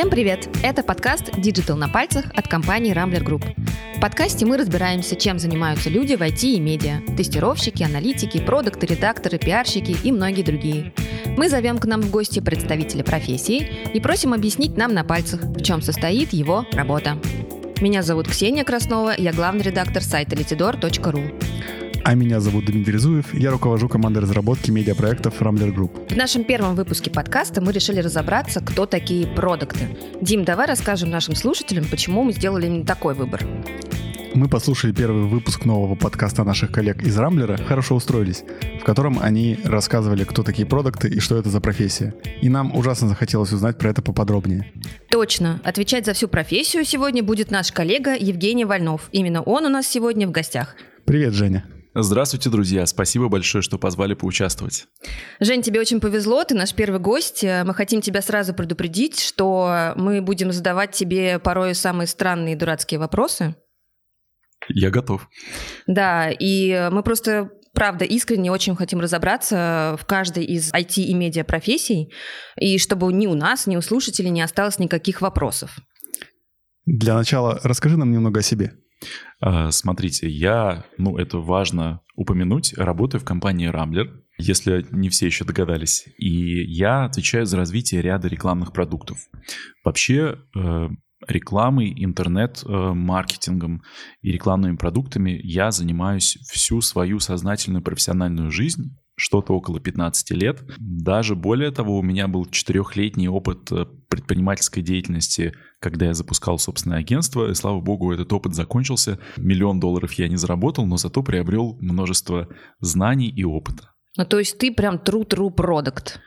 Всем привет! Это подкаст Digital на пальцах от компании Rambler Group. В подкасте мы разбираемся, чем занимаются люди в IT и медиа. Тестировщики, аналитики, продукты, редакторы, пиарщики и многие другие. Мы зовем к нам в гости представителя профессии и просим объяснить нам на пальцах, в чем состоит его работа. Меня зовут Ксения Краснова, я главный редактор сайта letidor.ru. А меня зовут Дмитрий Зуев, я руковожу командой разработки медиапроектов Rambler Group. В нашем первом выпуске подкаста мы решили разобраться, кто такие продукты. Дим, давай расскажем нашим слушателям, почему мы сделали именно такой выбор. Мы послушали первый выпуск нового подкаста наших коллег из Рамблера «Хорошо устроились», в котором они рассказывали, кто такие продукты и что это за профессия. И нам ужасно захотелось узнать про это поподробнее. Точно. Отвечать за всю профессию сегодня будет наш коллега Евгений Вольнов. Именно он у нас сегодня в гостях. Привет, Женя. Здравствуйте, друзья. Спасибо большое, что позвали поучаствовать. Жень, тебе очень повезло. Ты наш первый гость. Мы хотим тебя сразу предупредить, что мы будем задавать тебе порой самые странные и дурацкие вопросы. Я готов. Да, и мы просто правда, искренне очень хотим разобраться в каждой из IT и медиа профессий, и чтобы ни у нас, ни у слушателей не осталось никаких вопросов. Для начала расскажи нам немного о себе. А, смотрите, я, ну, это важно упомянуть, работаю в компании Rambler, если не все еще догадались. И я отвечаю за развитие ряда рекламных продуктов. Вообще, э, рекламой, интернет-маркетингом и рекламными продуктами я занимаюсь всю свою сознательную профессиональную жизнь, что-то около 15 лет. Даже более того, у меня был четырехлетний опыт э, предпринимательской деятельности, когда я запускал собственное агентство, и слава богу, этот опыт закончился. Миллион долларов я не заработал, но зато приобрел множество знаний и опыта. Ну, то есть ты прям true-true product.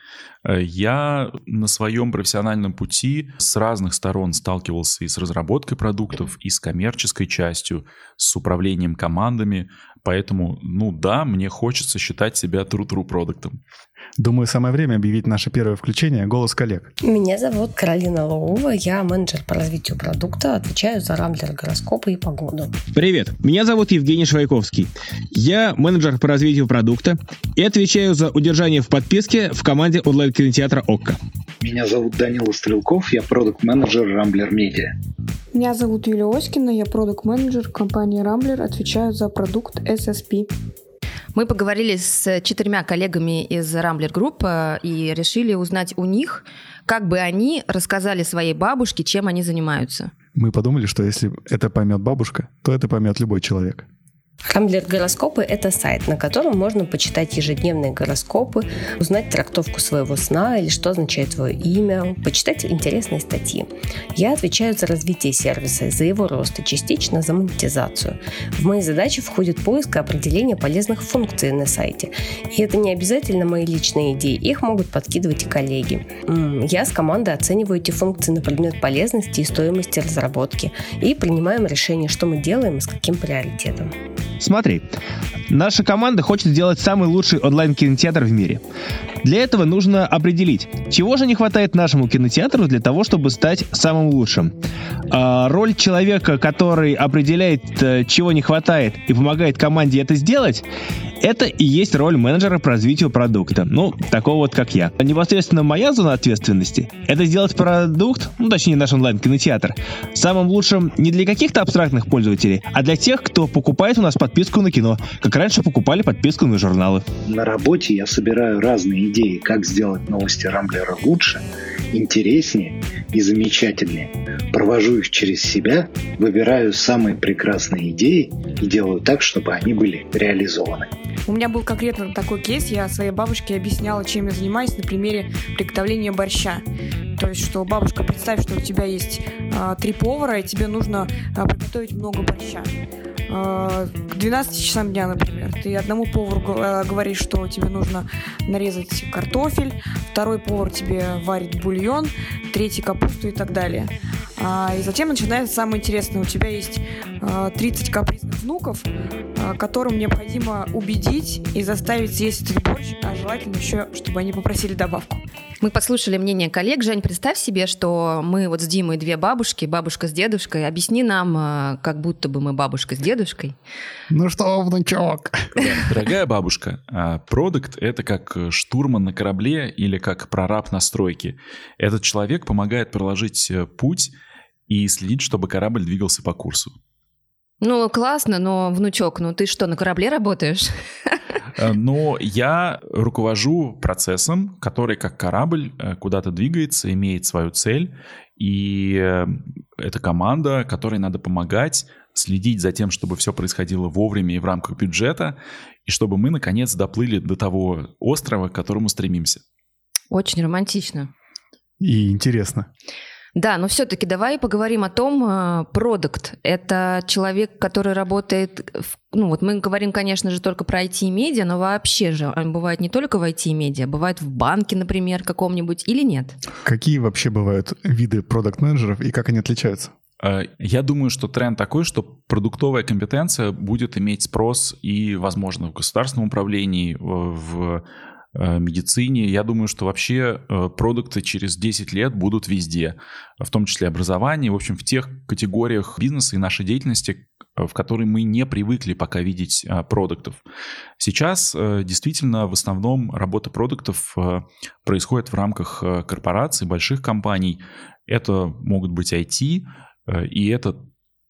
Э, я на своем профессиональном пути с разных сторон сталкивался и с разработкой продуктов, и с коммерческой частью, с управлением командами. Поэтому, ну да, мне хочется считать себя true-true продуктом. Думаю, самое время объявить наше первое включение «Голос коллег». Меня зовут Каролина Лоува, я менеджер по развитию продукта, отвечаю за рамблер гороскопы и погоду. Привет, меня зовут Евгений Швайковский. Я менеджер по развитию продукта и отвечаю за удержание в подписке в команде онлайн-кинотеатра Okko. Меня зовут Данила Стрелков, я продукт-менеджер Рамблер Медиа. Меня зовут Юлия Оськина, я продукт-менеджер компании Рамблер, отвечаю за продукт SSP. Мы поговорили с четырьмя коллегами из Рамблер Групп э, и решили узнать у них, как бы они рассказали своей бабушке, чем они занимаются. Мы подумали, что если это поймет бабушка, то это поймет любой человек. Рамблер гороскопы – это сайт, на котором можно почитать ежедневные гороскопы, узнать трактовку своего сна или что означает твое имя, почитать интересные статьи. Я отвечаю за развитие сервиса, за его рост и частично за монетизацию. В мои задачи входит поиск и определение полезных функций на сайте. И это не обязательно мои личные идеи, их могут подкидывать и коллеги. Я с командой оцениваю эти функции на предмет полезности и стоимости разработки и принимаем решение, что мы делаем и с каким приоритетом. Смотри, наша команда хочет сделать самый лучший онлайн-кинотеатр в мире. Для этого нужно определить, чего же не хватает нашему кинотеатру для того, чтобы стать самым лучшим. А, роль человека, который определяет, э, чего не хватает и помогает команде это сделать, это и есть роль менеджера по развитию продукта. Ну, такого вот, как я. Непосредственно моя зона ответственности — это сделать продукт, ну, точнее, наш онлайн-кинотеатр, самым лучшим не для каких-то абстрактных пользователей, а для тех, кто покупает у нас подписку на кино, как раньше покупали подписку на журналы. На работе я собираю разные идеи, как сделать новости Рамблера лучше, интереснее и замечательнее. Провожу их через себя, выбираю самые прекрасные идеи и делаю так, чтобы они были реализованы. У меня был конкретно такой кейс, я своей бабушке объясняла, чем я занимаюсь на примере приготовления борща. То есть, что бабушка, представь, что у тебя есть э, три повара, и тебе нужно э, приготовить много борща. Э, к 12 часам дня, например, ты одному повару э, говоришь, что тебе нужно нарезать картофель, второй повар тебе варит бульон, третий капусту и так далее. А, и затем начинается самое интересное. У тебя есть 30 капризных внуков, которым необходимо убедить и заставить съесть этот борщ, а желательно еще, чтобы они попросили добавку. Мы послушали мнение коллег. Жень, представь себе, что мы вот с Димой две бабушки, бабушка с дедушкой. Объясни нам, э, как будто бы мы бабушка с дедушкой. Ну что, внучок? Дорогая бабушка, а, продукт — это как штурман на корабле или как прораб на стройке. Этот человек помогает проложить э, путь и следить, чтобы корабль двигался по курсу. Ну, классно, но, внучок, ну ты что, на корабле работаешь? Э, но я руковожу процессом, который как корабль э, куда-то двигается, имеет свою цель, и э, это команда, которой надо помогать, следить за тем, чтобы все происходило вовремя и в рамках бюджета, и чтобы мы, наконец, доплыли до того острова, к которому стремимся. Очень романтично. И интересно. Да, но все-таки давай поговорим о том, э, продукт – это человек, который работает, в, ну вот мы говорим, конечно же, только про IT-медиа, но вообще же он бывает не только в IT-медиа, бывает в банке, например, каком-нибудь или нет? Какие вообще бывают виды продукт-менеджеров и как они отличаются? Э, я думаю, что тренд такой, что продуктовая компетенция будет иметь спрос и, возможно, в государственном управлении, в медицине. Я думаю, что вообще э, продукты через 10 лет будут везде, в том числе образование, в общем, в тех категориях бизнеса и нашей деятельности, в которой мы не привыкли пока видеть э, продуктов. Сейчас действительно в основном работа продуктов происходит в рамках корпораций, больших компаний. Это могут быть IT, и это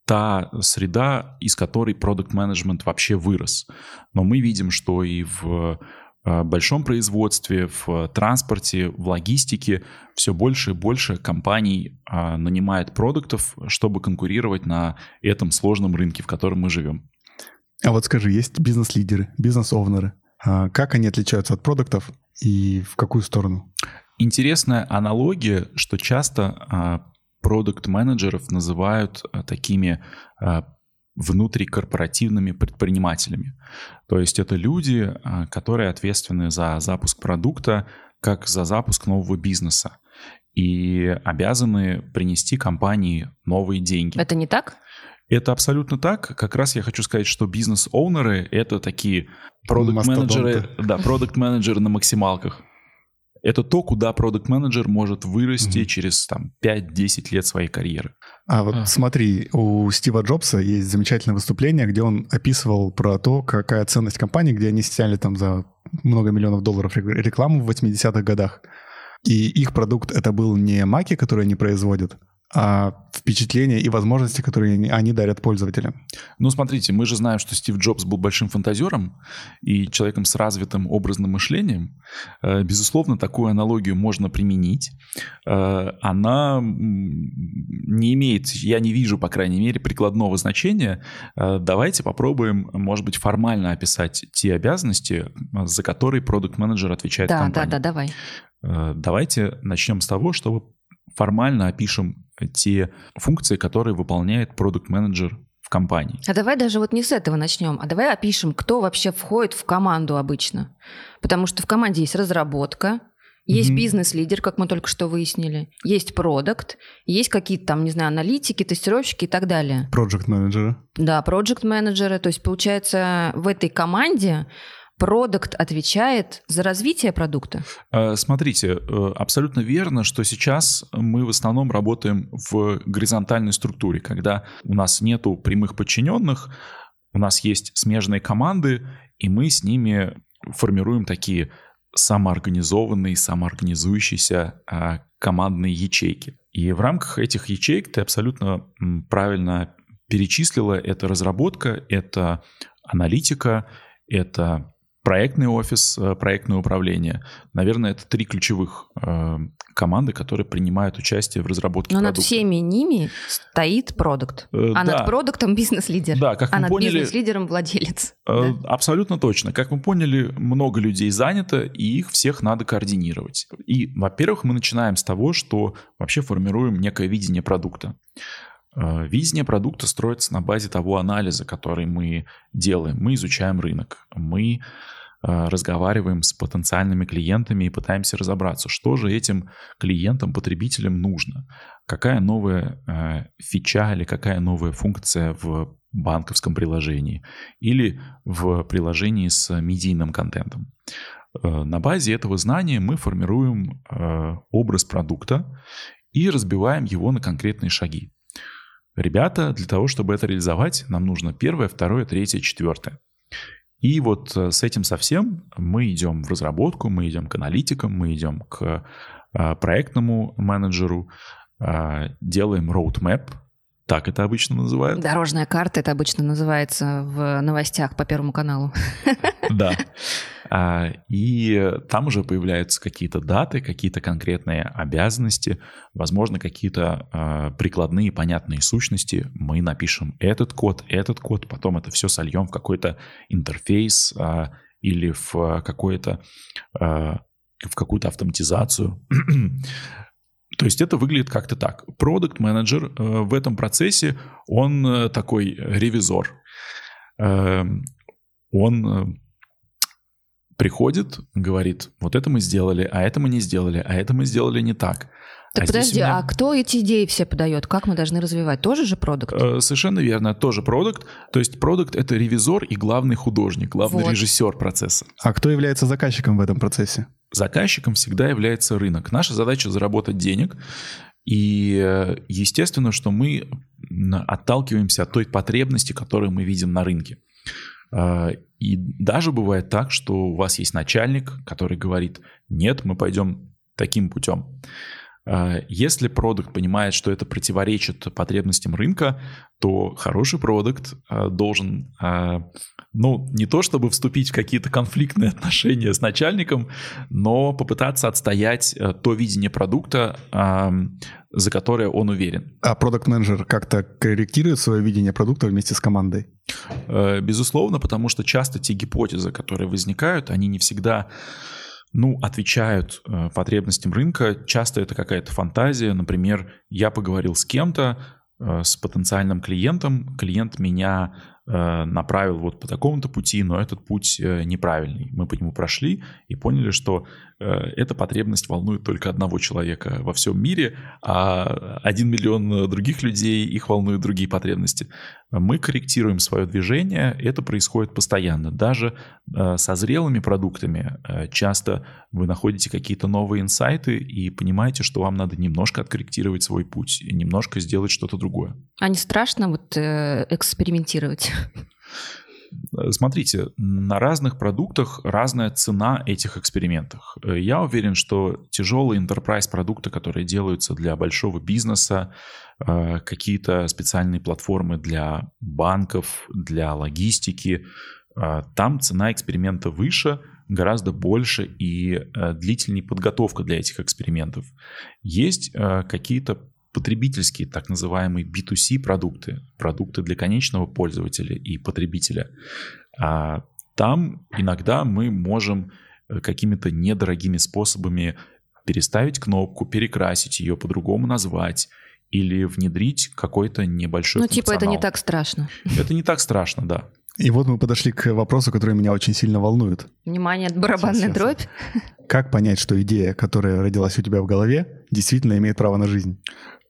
та среда, из которой продукт менеджмент вообще вырос. Но мы видим, что и в Э, большом производстве, в транспорте, в логистике все больше и больше компаний а, нанимает продуктов, чтобы конкурировать на этом сложном рынке, в котором мы живем. А вот скажи, есть бизнес-лидеры, бизнес-овнеры. А как они отличаются от продуктов и в какую сторону? Интересная аналогия, что часто а, продукт-менеджеров называют такими внутрикорпоративными предпринимателями. То есть это люди, а, которые ответственны за запуск продукта, как за запуск нового бизнеса и обязаны принести компании новые деньги. Это не так? Это абсолютно так. Как раз я хочу сказать, что бизнес-оунеры — это такие продукт-менеджеры, да, продукт-менеджеры на максималках. Это то, куда продукт-менеджер может вырасти mm-hmm. через там, 5-10 лет своей карьеры. А вот а. смотри, у Стива Джобса есть замечательное выступление, где он описывал про то, какая ценность компании, где они сняли там за много миллионов долларов рекламу в 80-х годах. И их продукт это был не маки, которые они производят, впечатления и возможности, которые они дарят пользователям. Ну, смотрите, мы же знаем, что Стив Джобс был большим фантазером и человеком с развитым образным мышлением. Э, безусловно, такую аналогию можно применить. Э, она не имеет, я не вижу, по крайней мере, прикладного значения. Э, давайте попробуем, может быть, формально описать те обязанности, за которые продукт-менеджер отвечает да, компании. Да, да, давай. Давайте начнем с того, чтобы формально опишем те функции, которые выполняет продукт-менеджер в компании. А давай даже вот не с этого начнем, а давай опишем, кто вообще входит в команду обычно. Потому что в команде есть разработка, есть mm-hmm. бизнес-лидер, как мы только что выяснили, есть продукт, есть какие-то там, не знаю, аналитики, тестировщики и так далее. Проект-менеджеры. Да, проект-менеджеры. То есть, получается, в этой команде продукт отвечает за развитие продукта? Э, смотрите, э, абсолютно верно, что сейчас мы в основном работаем в горизонтальной структуре, когда у нас нету прямых подчиненных, у нас есть смежные команды, и мы с ними формируем такие самоорганизованные, самоорганизующиеся а, командные ячейки. И в рамках этих ячеек ты абсолютно правильно перечислила, это разработка, это аналитика, это проектный офис, э, проектное управление. Наверное, это три ключевых э, команды, которые принимают участие в разработке Но продукта. над всеми ними стоит продукт. Э, а да. над продуктом бизнес-лидер. Да, как а над поняли, бизнес-лидером владелец. Э, да? Абсолютно точно. Как мы поняли, много людей занято, и их всех надо координировать. И, во-первых, мы начинаем с того, что вообще формируем некое видение продукта. Э, видение продукта строится на базе того анализа, который мы делаем. Мы изучаем рынок, мы разговариваем с потенциальными клиентами и пытаемся разобраться, что же этим клиентам, потребителям нужно, какая новая э, фича или какая новая функция в банковском приложении или в приложении с медийным контентом. Э, на базе этого знания мы формируем образ продукта и разбиваем его на конкретные шаги. Ребята, для того, чтобы это реализовать, нам нужно первое, второе, третье, четвертое. И вот э, с этим совсем мы идем в разработку, мы идем к аналитикам, мы идем к проектному менеджеру, делаем roadmap, так это обычно называют. Дорожная карта это обычно называется в новостях по Первому каналу. Да. А, и там уже появляются какие-то даты, какие-то конкретные обязанности, возможно, какие-то а, прикладные понятные сущности. Мы напишем этот код, этот код, потом это все сольем в какой-то интерфейс а, или в какой-то в какую-то автоматизацию. То есть это выглядит как-то так. Продукт менеджер э, в этом процессе, он э, такой ревизор. Э, он приходит, говорит, вот это мы сделали, а это мы не сделали, а это мы сделали не так. Так а подожди, меня... а кто эти идеи все подает? Как мы должны развивать? Тоже же продукт? Э, совершенно верно, тоже продукт. То есть продукт — это ревизор и главный художник, главный вот. режиссер процесса. А кто является заказчиком в этом процессе? Заказчиком всегда является рынок. Наша задача — заработать денег. И э, естественно, что мы отталкиваемся от той потребности, которую мы видим на рынке. А, и даже бывает так, что у вас есть начальник, который говорит, нет, мы пойдем таким путем. А, если продукт понимает, что это противоречит потребностям рынка, то хороший продукт а, должен, ну, не то чтобы вступить в какие-то конфликтные отношения с начальником, но попытаться отстоять то видение продукта, за которое он уверен. А продукт-менеджер как-то корректирует свое видение продукта вместе с командой? Э, безусловно, потому что часто те гипотезы, которые возникают, они не всегда ну, отвечают э, потребностям рынка. Часто это какая-то фантазия. Например, я поговорил с кем-то, э, с потенциальным клиентом, клиент меня Э, направил вот по такому-то пути, но этот путь э, неправильный. Мы по нему прошли и поняли, что эта потребность волнует только одного человека во всем мире, а один миллион других людей, их волнуют другие потребности. Мы корректируем свое движение, это происходит постоянно. Даже со зрелыми продуктами часто вы находите какие-то новые инсайты и понимаете, что вам надо немножко откорректировать свой путь, немножко сделать что-то другое. А не страшно вот экспериментировать? Э, смотрите, на разных продуктах разная цена этих экспериментов. Э, я уверен, что тяжелые enterprise продукты, которые делаются для большого бизнеса, э, какие-то специальные платформы для банков, для логистики, там цена эксперимента выше, гораздо больше и длительнее подготовка для этих экспериментов. Есть какие-то потребительские, так называемые B2C продукты, продукты для конечного пользователя и потребителя. А там иногда мы можем э, какими-то недорогими способами переставить кнопку, перекрасить ее, по-другому назвать или внедрить какой-то небольшой Ну, типа это не так страшно. Это не так страшно, да. И вот мы подошли к вопросу, который меня очень сильно волнует. Внимание, барабанная дробь. Как понять, что идея, которая родилась у тебя в голове, действительно имеет право на жизнь?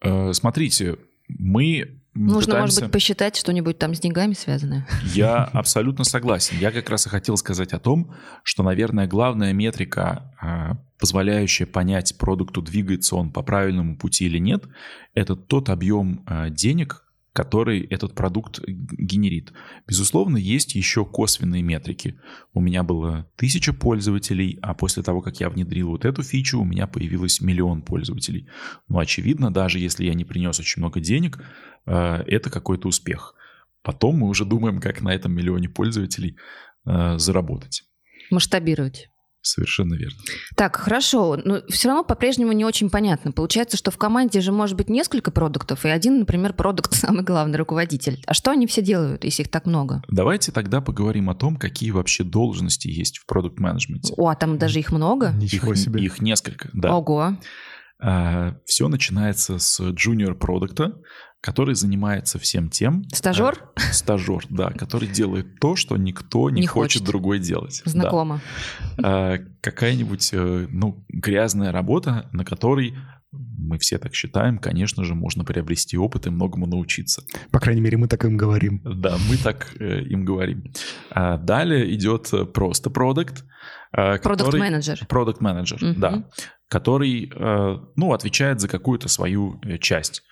Э, смотрите, мы Нужно, пытаемся... может быть, посчитать что-нибудь там с деньгами связанное. Я абсолютно согласен. Я как раз и хотел сказать о том, что, наверное, главная метрика, э, позволяющая понять, продукту двигается он по правильному пути или нет, это тот объем э, денег, который этот продукт генерит. Безусловно, есть еще косвенные метрики. У меня было тысяча пользователей, а после того, как я внедрил вот эту фичу, у меня появилось миллион пользователей. Но очевидно, даже если я не принес очень много денег, э, это какой-то успех. Потом мы уже думаем, как на этом миллионе пользователей э, заработать. Масштабировать. Совершенно верно. Так, хорошо, но все равно по-прежнему не очень понятно. Получается, что в команде же может быть несколько продуктов, и один, например, продукт самый главный руководитель. А что они все делают, если их так много? Давайте тогда поговорим о том, какие вообще должности есть в продукт-менеджменте. О, а там даже их много? Ничего их, себе. Их несколько, да. Ого. А, все начинается с junior продукта, который занимается всем тем... Стажер? Э, стажер, да, который делает то, что никто не, не хочет. хочет другой делать. Знакомо. Да. Э, какая-нибудь, э, ну, грязная работа, на которой мы все так считаем, конечно же, можно приобрести опыт и многому научиться. По крайней мере, мы так им говорим. Да, мы так э, им говорим. А далее идет просто продукт. Продукт-менеджер. Продукт-менеджер, да. Который, э, ну, отвечает за какую-то свою э, часть.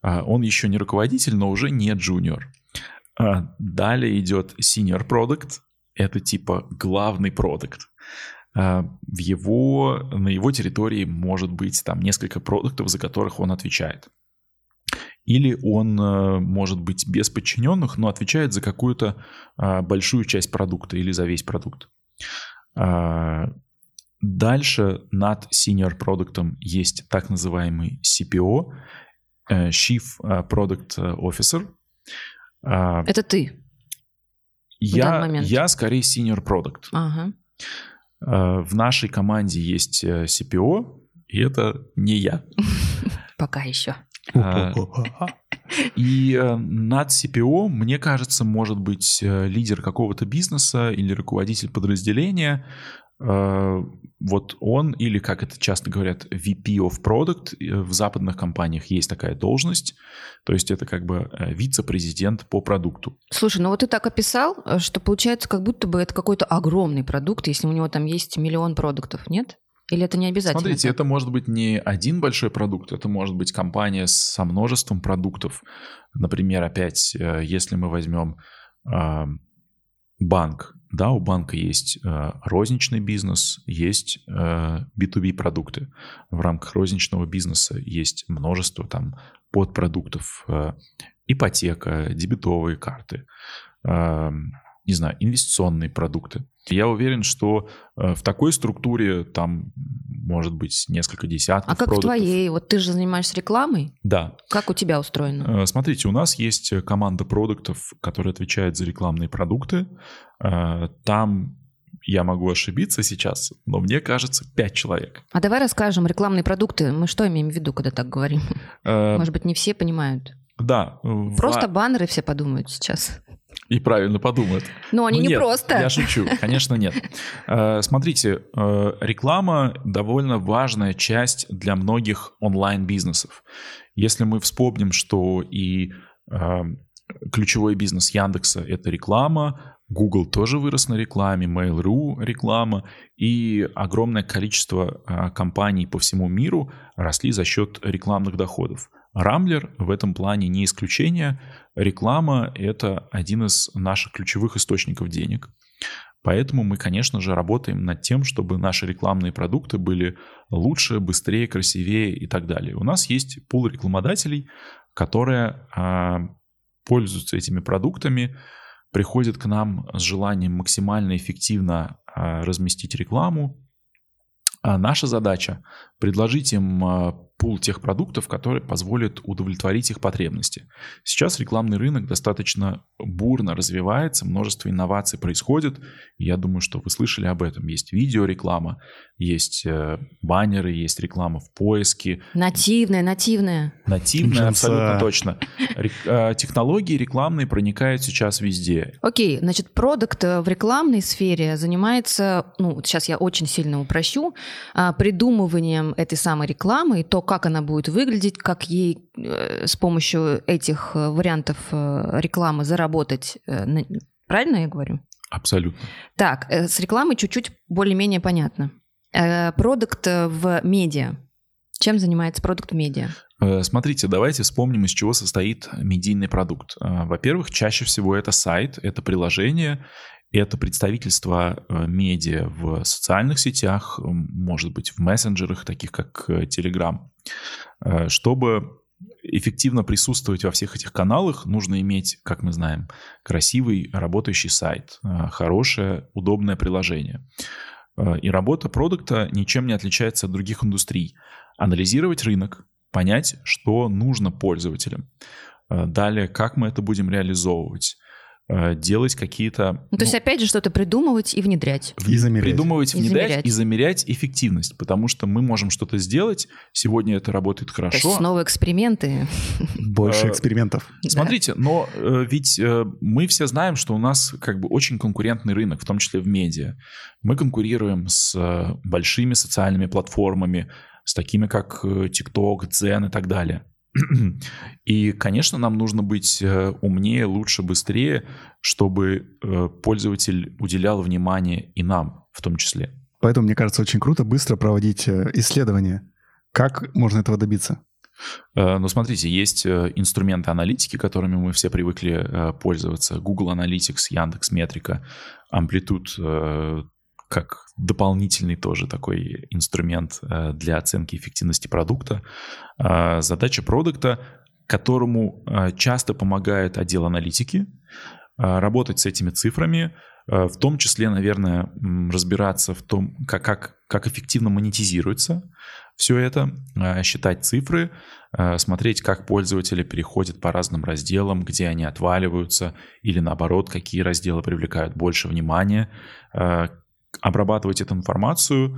А, Он еще не руководитель, но уже не джуниор. А, Далее идет senior продукт. Это типа главный продукт. А, В его, на его территории может быть там несколько продуктов, за которых он отвечает. Или он э, может быть без подчиненных, но отвечает за какую-то большую часть продукта или за весь продукт. Дальше над senior продуктом есть так называемый CPO, э, Chief э, Product Officer. А, Это ты. Я, я скорее senior product. Ага. А, В нашей команде есть э, CPO, и это не я. Пока еще. А, И э, над CPO, мне кажется, может быть э, лидер какого-то бизнеса или руководитель подразделения. Э, Вот он, или, как это часто говорят, VP of Product, э, в западных компаниях есть такая должность. То есть это как бы э, вице-президент по продукту. Слушай, ну вот ты так описал, что получается, как будто бы это какой-то огромный продукт, если у него там есть миллион продуктов, нет? Или это не обязательно? Смотрите, так? это может быть не один большой продукт, это может быть компания со множеством продуктов. Например, опять, если мы возьмем э, банк, да, у банка есть э, розничный бизнес, есть э, B2B продукты. В рамках розничного бизнеса есть множество там подпродуктов, э, ипотека, дебетовые карты, э, не знаю, инвестиционные продукты. Я уверен, что э, в такой структуре там может быть несколько десятков А как в продуктов. твоей? Вот ты же занимаешься рекламой. Да. Как у тебя устроено? Э, Смотрите, у нас есть команда продуктов, которая отвечает за рекламные продукты. Э, Там я могу ошибиться сейчас, но мне кажется, 5 человек. А давай расскажем рекламные продукты. Мы что имеем в виду, когда так говорим? Может быть, не все понимают. Да. в- Просто баннеры все подумают сейчас. И правильно подумают. Но они Ну, не нет, просто. Я шучу, конечно, нет. Э, Смотрите, э, реклама довольно важная часть для многих онлайн-бизнесов. Если мы вспомним, что и э, ключевой бизнес Яндекса — это реклама, Google тоже вырос на рекламе, Mail.ru реклама, и огромное количество компаний по всему миру росли за счет рекламных доходов. Рамблер в этом плане не исключение. Реклама — это один из наших ключевых источников денег. Поэтому мы, конечно же, работаем над тем, чтобы наши рекламные продукты были лучше, быстрее, красивее и так далее. У нас есть пул рекламодателей, которые а, пользуются этими продуктами, приходят к нам с желанием максимально эффективно а, разместить рекламу. А наша задача предложить им а, пул тех продуктов, которые позволят удовлетворить их потребности. Сейчас рекламный рынок достаточно бурно развивается, множество инноваций происходит. Я думаю, что вы слышали об этом. Есть видеореклама, есть э, баннеры, есть реклама в поиске, Нативная, нативная. нативная, Джинса. абсолютно точно. Э, Технологии рекламные проникают сейчас везде. Окей, значит, продукт э, в рекламной сфере занимается, ну, вот сейчас я очень сильно упрощу, а, придумыванием этой самой рекламы и то, как она будет выглядеть, как ей э, с помощью этих э, вариантов э, рекламы заработать. Правильно я говорю? Абсолютно. Так, с рекламой чуть-чуть более-менее понятно. Продукт в медиа. Чем занимается продукт в медиа? Смотрите, давайте вспомним, из чего состоит медийный продукт. Во-первых, чаще всего это сайт, это приложение, это представительство э, медиа в социальных сетях, может быть, в мессенджерах, таких как э, Telegram. Э, Чтобы эффективно присутствовать во всех этих каналах, нужно иметь, как мы знаем, красивый работающий сайт, хорошее, удобное приложение. И работа продукта ничем не отличается от других индустрий. Анализировать рынок, понять, что нужно пользователям. Далее, как мы это будем реализовывать. Э, Делать какие-то... Ну, то есть, опять же, что-то придумывать и внедрять. И замерять. Придумывать, И внедрять замерять. и замерять эффективность, потому что мы можем что-то сделать, сегодня это работает То есть хорошо, снова эксперименты. Больше Э, экспериментов. Смотрите, но э, ведь мы все знаем, что у нас как бы очень конкурентный рынок, в том числе в медиа. Мы конкурируем с большими социальными платформами, с такими как TikTok, Zen и так далее. И, конечно, нам нужно быть э, умнее, лучше, быстрее, чтобы э, пользователь уделял внимание и нам в том числе. Поэтому, мне кажется, очень круто быстро проводить э, исследования. Как можно этого добиться? Ну, смотрите, есть инструменты аналитики, которыми мы все привыкли пользоваться. Google Analytics, Яндекс Метрика, Amplitude, как дополнительный тоже такой инструмент э, для оценки эффективности продукта. А, задача продукта, которому э, часто помогает отдел аналитики, э, работать с этими цифрами, в том числе, наверное, разбираться в том, как, как, как эффективно монетизируется все это, считать цифры, смотреть, как пользователи переходят по разным разделам, где они отваливаются, или наоборот, какие разделы привлекают больше внимания, обрабатывать эту информацию,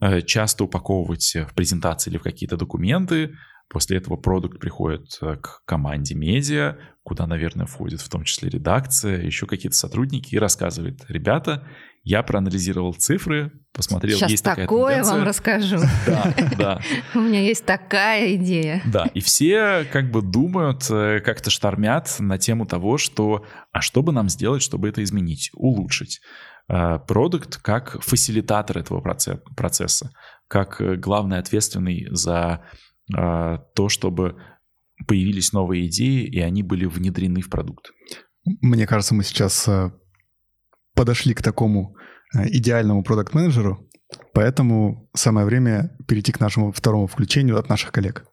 э, часто упаковывать в презентации или в какие-то документы. После этого продукт приходит э, к команде медиа, куда, наверное, входит в том числе редакция, еще какие-то сотрудники, и рассказывает, ребята, я проанализировал цифры, посмотрел, Сейчас есть такое такая тенденция. вам расскажу. Да, да. У меня есть такая идея. Да, и все как бы думают, э, как-то штормят на тему того, что а что бы нам сделать, чтобы это изменить, улучшить. Э, продукт как фасилитатор этого процесса, как э, главный ответственный за э, то, чтобы появились новые идеи, и они были внедрены в продукт. Мне кажется, мы сейчас подошли к такому идеальному продукт-менеджеру, поэтому самое время перейти к нашему второму включению от наших коллег.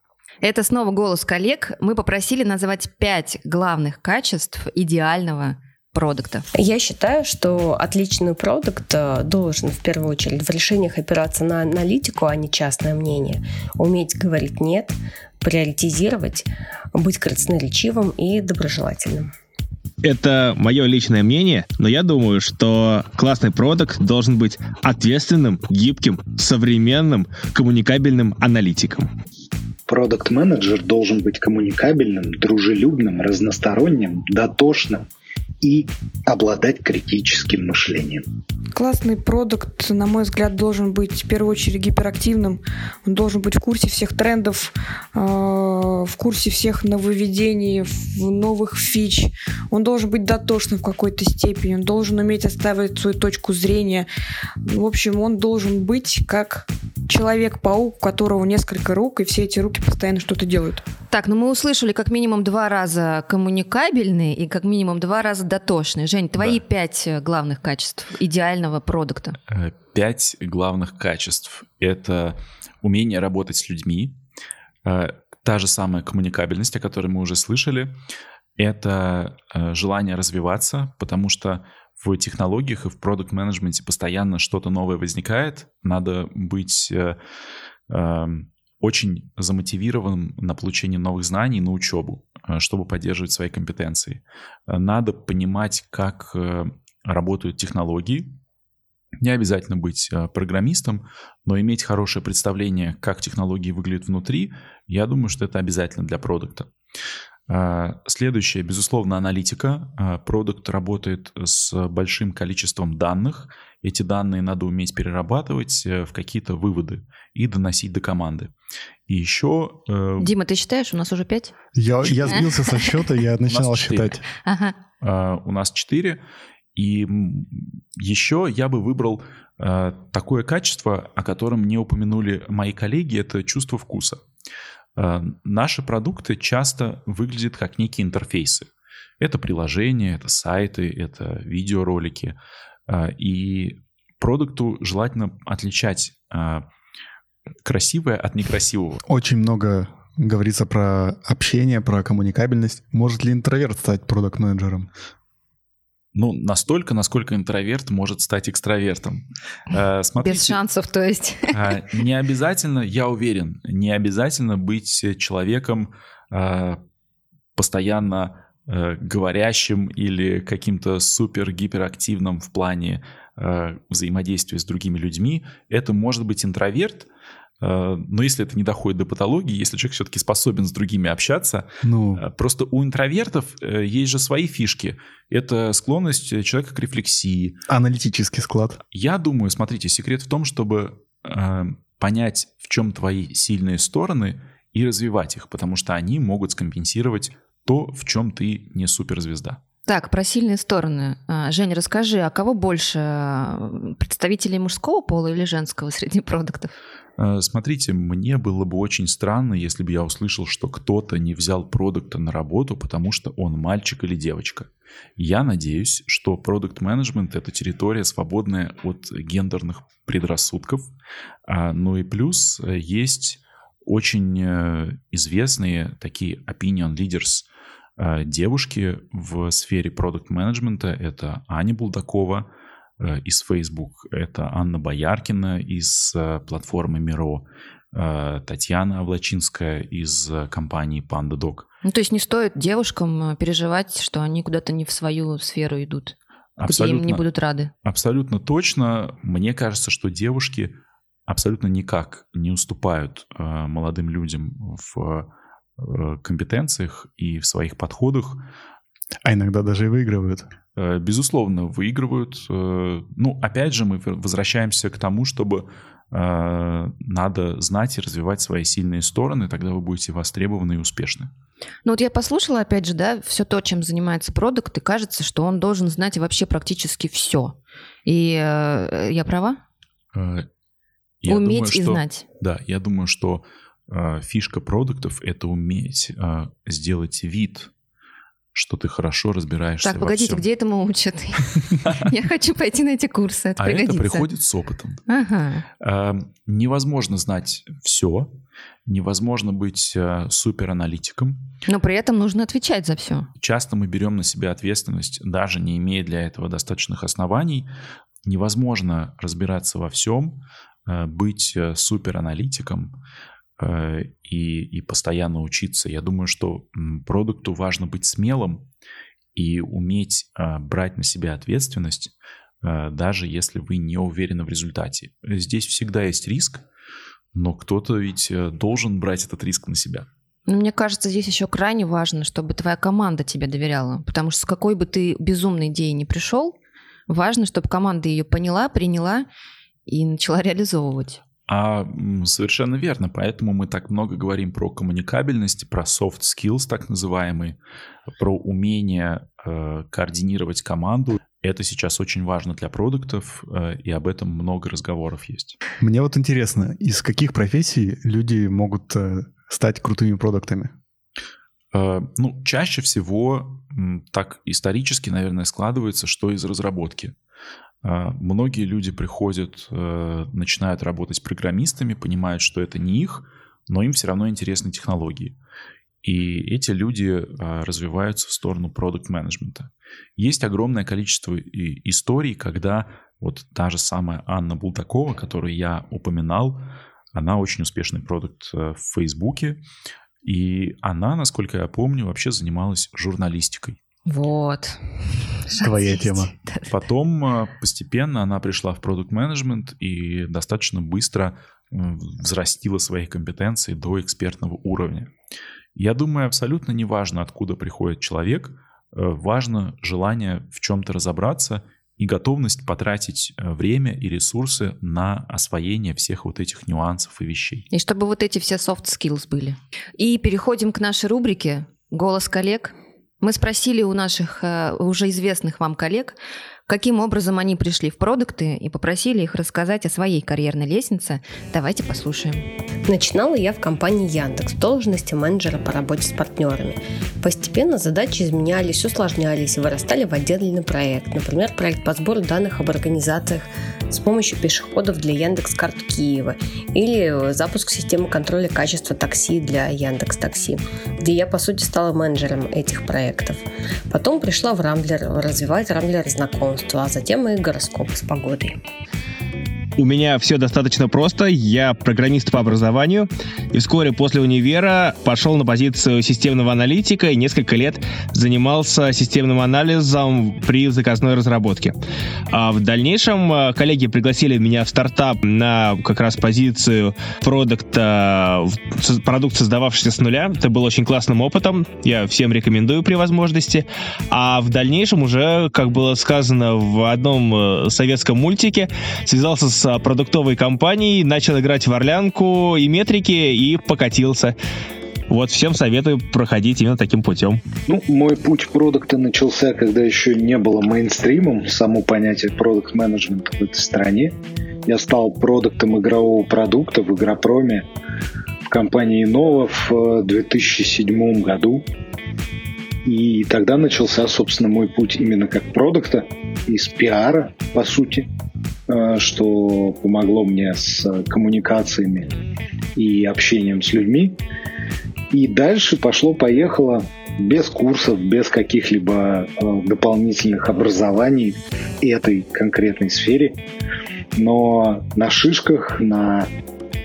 Это снова голос коллег. Мы попросили назвать пять главных качеств идеального продукта? Я считаю, что отличный продукт э, должен в первую очередь в решениях опираться на аналитику, а не частное мнение. Уметь говорить «нет», приоритизировать, быть красноречивым и доброжелательным. Это мое личное мнение, но я думаю, что классный продукт должен быть ответственным, гибким, современным, коммуникабельным аналитиком. Продукт-менеджер должен быть коммуникабельным, дружелюбным, разносторонним, дотошным, и обладать критическим мышлением. Классный продукт, на мой взгляд, должен быть в первую очередь гиперактивным. Он должен быть в курсе всех трендов, э, в курсе всех нововведений, новых фич. Он должен быть дотошным в какой-то степени. Он должен уметь отставить свою точку зрения. В общем, он должен быть как человек-паук, у которого несколько рук, и все эти руки постоянно что-то делают. Так, ну мы услышали как минимум два раза коммуникабельный и как минимум два раза дотошный. Жень, твои да. пять э, главных качеств идеального продукта. Э, пять главных качеств — это умение работать с людьми, э, та же самая коммуникабельность, о которой мы уже слышали, это желание развиваться, потому что в технологиях и в продукт-менеджменте постоянно что-то новое возникает, надо быть эм, очень замотивирован на получение новых знаний, на учебу, э, чтобы поддерживать свои компетенции. Э, надо понимать, как э, работают технологии. Не обязательно быть программистом, но иметь хорошее представление, как технологии выглядят внутри, я думаю, что это обязательно для продукта. Следующее, безусловно, аналитика. Продукт работает с большим количеством данных. Эти данные надо уметь перерабатывать в какие-то выводы и доносить до команды. И еще... Э... Дима, ты считаешь, у нас уже пять? Я, я сбился со счета, я начинал считать. Uh, у нас четыре. И еще я бы выбрал uh, такое качество, о котором не упомянули мои коллеги, это чувство вкуса. Uh, наши продукты часто выглядят как некие интерфейсы. Это приложения, это сайты, это видеоролики. И продукту желательно отличать красивое от некрасивого. Очень много говорится про общение, про коммуникабельность. Может ли интроверт стать продукт-менеджером? Ну, настолько, насколько интроверт может стать экстравертом. Э, смотрите, Без шансов, то есть. Э, не обязательно, я уверен, не обязательно быть человеком э, постоянно говорящим или каким-то супер гиперактивным в плане взаимодействия с другими людьми. Это может быть интроверт, но если это не доходит до патологии, если человек все-таки способен с другими общаться, ну... Э, просто у интровертов э, есть же свои фишки. Это склонность человека к рефлексии. Аналитический склад. Я думаю, смотрите, секрет в том, чтобы понять, в чем твои сильные стороны, и развивать их, потому что они могут скомпенсировать то, в чем ты не суперзвезда. Так, про сильные стороны. Женя, расскажи, а кого больше, представителей мужского пола или женского среди продуктов? Э, смотрите, мне было бы очень странно, если бы я услышал, что кто-то не взял продукта на работу, потому что он мальчик или девочка. Я надеюсь, что продукт менеджмент это территория, свободная от гендерных предрассудков. А, ну и плюс э, есть очень э, известные такие opinion leaders – девушки в сфере продукт-менеджмента. Это Аня Булдакова из Facebook, это Анна Бояркина из э, платформы Миро, Татьяна Авлачинская из компании PandaDoc. Ну, то есть не стоит девушкам переживать, что они куда-то не в свою сферу идут, абсолютно, где им не будут рады. Абсолютно точно. Мне кажется, что девушки абсолютно никак не уступают молодым людям в Э, компетенциях и в своих подходах. А иногда даже и выигрывают. Э, безусловно, выигрывают. Э, ну, опять же, мы возвращаемся к тому, чтобы надо знать и развивать свои сильные стороны, тогда вы будете востребованы и успешны. Ну вот я послушала, опять же, да, все то, чем занимается продукт, и кажется, что он должен знать вообще практически все. И э, я права? Я Уметь думаю, и что, знать. Да, я думаю, что а, фишка продуктов — это уметь а, сделать вид, что ты хорошо разбираешься Так, погодите, где этому учат? Я хочу пойти на эти курсы, это А это приходит с опытом. А, невозможно знать все, невозможно быть супераналитиком. Но при этом нужно отвечать за все. Часто мы берем на себя ответственность, даже не имея для этого достаточных оснований. Невозможно разбираться во всем, быть супераналитиком, Э, и, и постоянно учиться. Я думаю, что продукту важно быть смелым и уметь э, брать на себя ответственность, э, даже если вы не уверены в результате. Здесь всегда есть риск, но кто-то ведь должен брать этот риск на себя. Но мне кажется, здесь еще крайне важно, чтобы твоя команда тебе доверяла. Потому что с какой бы ты безумной идеей не пришел, важно, чтобы команда ее поняла, приняла и начала реализовывать. А совершенно верно, поэтому мы так много говорим про коммуникабельность, про soft skills так называемые, про умение э, координировать команду. Это сейчас очень важно для продуктов, э, и об этом много разговоров есть. Мне вот интересно, из каких профессий люди могут э, стать крутыми продуктами? Э, ну, чаще всего так исторически, наверное, складывается, что из разработки. А, многие люди приходят, э, начинают работать с программистами, понимают, что это не их, но им все равно интересны технологии. И эти люди а, развиваются в сторону продукт-менеджмента. Есть огромное количество историй, когда вот та же самая Анна Бултакова, которую я упоминал, она очень успешный продукт э, в Фейсбуке, и она, насколько я помню, вообще занималась журналистикой. Вот. Твоя тема. Потом а, постепенно она пришла в продукт менеджмент и достаточно быстро взрастила свои компетенции до экспертного уровня. Я думаю, абсолютно не важно, откуда приходит человек, э, важно желание в чем-то разобраться и готовность потратить э, время и ресурсы на освоение всех вот этих нюансов и вещей. И чтобы вот эти все soft skills были. И переходим к нашей рубрике «Голос коллег». Мы спросили у наших э, уже известных вам коллег, каким образом они пришли в продукты и попросили их рассказать о своей карьерной лестнице. Давайте послушаем. Начинала я в компании Яндекс в должности менеджера по работе с партнерами. Постепенно задачи изменялись, усложнялись и вырастали в отдельный проект. Например, проект по сбору данных об организациях с помощью пешеходов для Яндекс Карт Киева или запуск системы контроля качества такси для Яндекс Такси, где я, по сути, стала менеджером этих проектов. Потом пришла в Рамблер развивать Рамблер знакомства, а затем и гороскоп с погодой. У меня все достаточно просто. Я программист по образованию. И вскоре после универа пошел на позицию системного аналитика и несколько лет занимался системным анализом при заказной разработке. А в дальнейшем э, коллеги пригласили меня в стартап на как раз позицию продукта, продукт, создававшийся с нуля. Это был очень классным опытом. Я всем рекомендую при возможности. А в дальнейшем уже, как было сказано в одном э, советском мультике, связался с продуктовой компанией, начал играть в орлянку и метрики и покатился. Вот всем советую проходить именно таким путем. Ну, мой путь продукта начался, когда еще не было мейнстримом, само понятие продукт менеджмента в этой стране. Я стал продуктом игрового продукта в Игропроме в компании Nova в 2007 году. И тогда начался, собственно, мой путь именно как продукта, из пиара, по сути, э, что помогло мне с коммуникациями и общением с людьми. И дальше пошло-поехало без курсов, без каких-либо э, дополнительных образований этой конкретной сфере. Но на шишках, на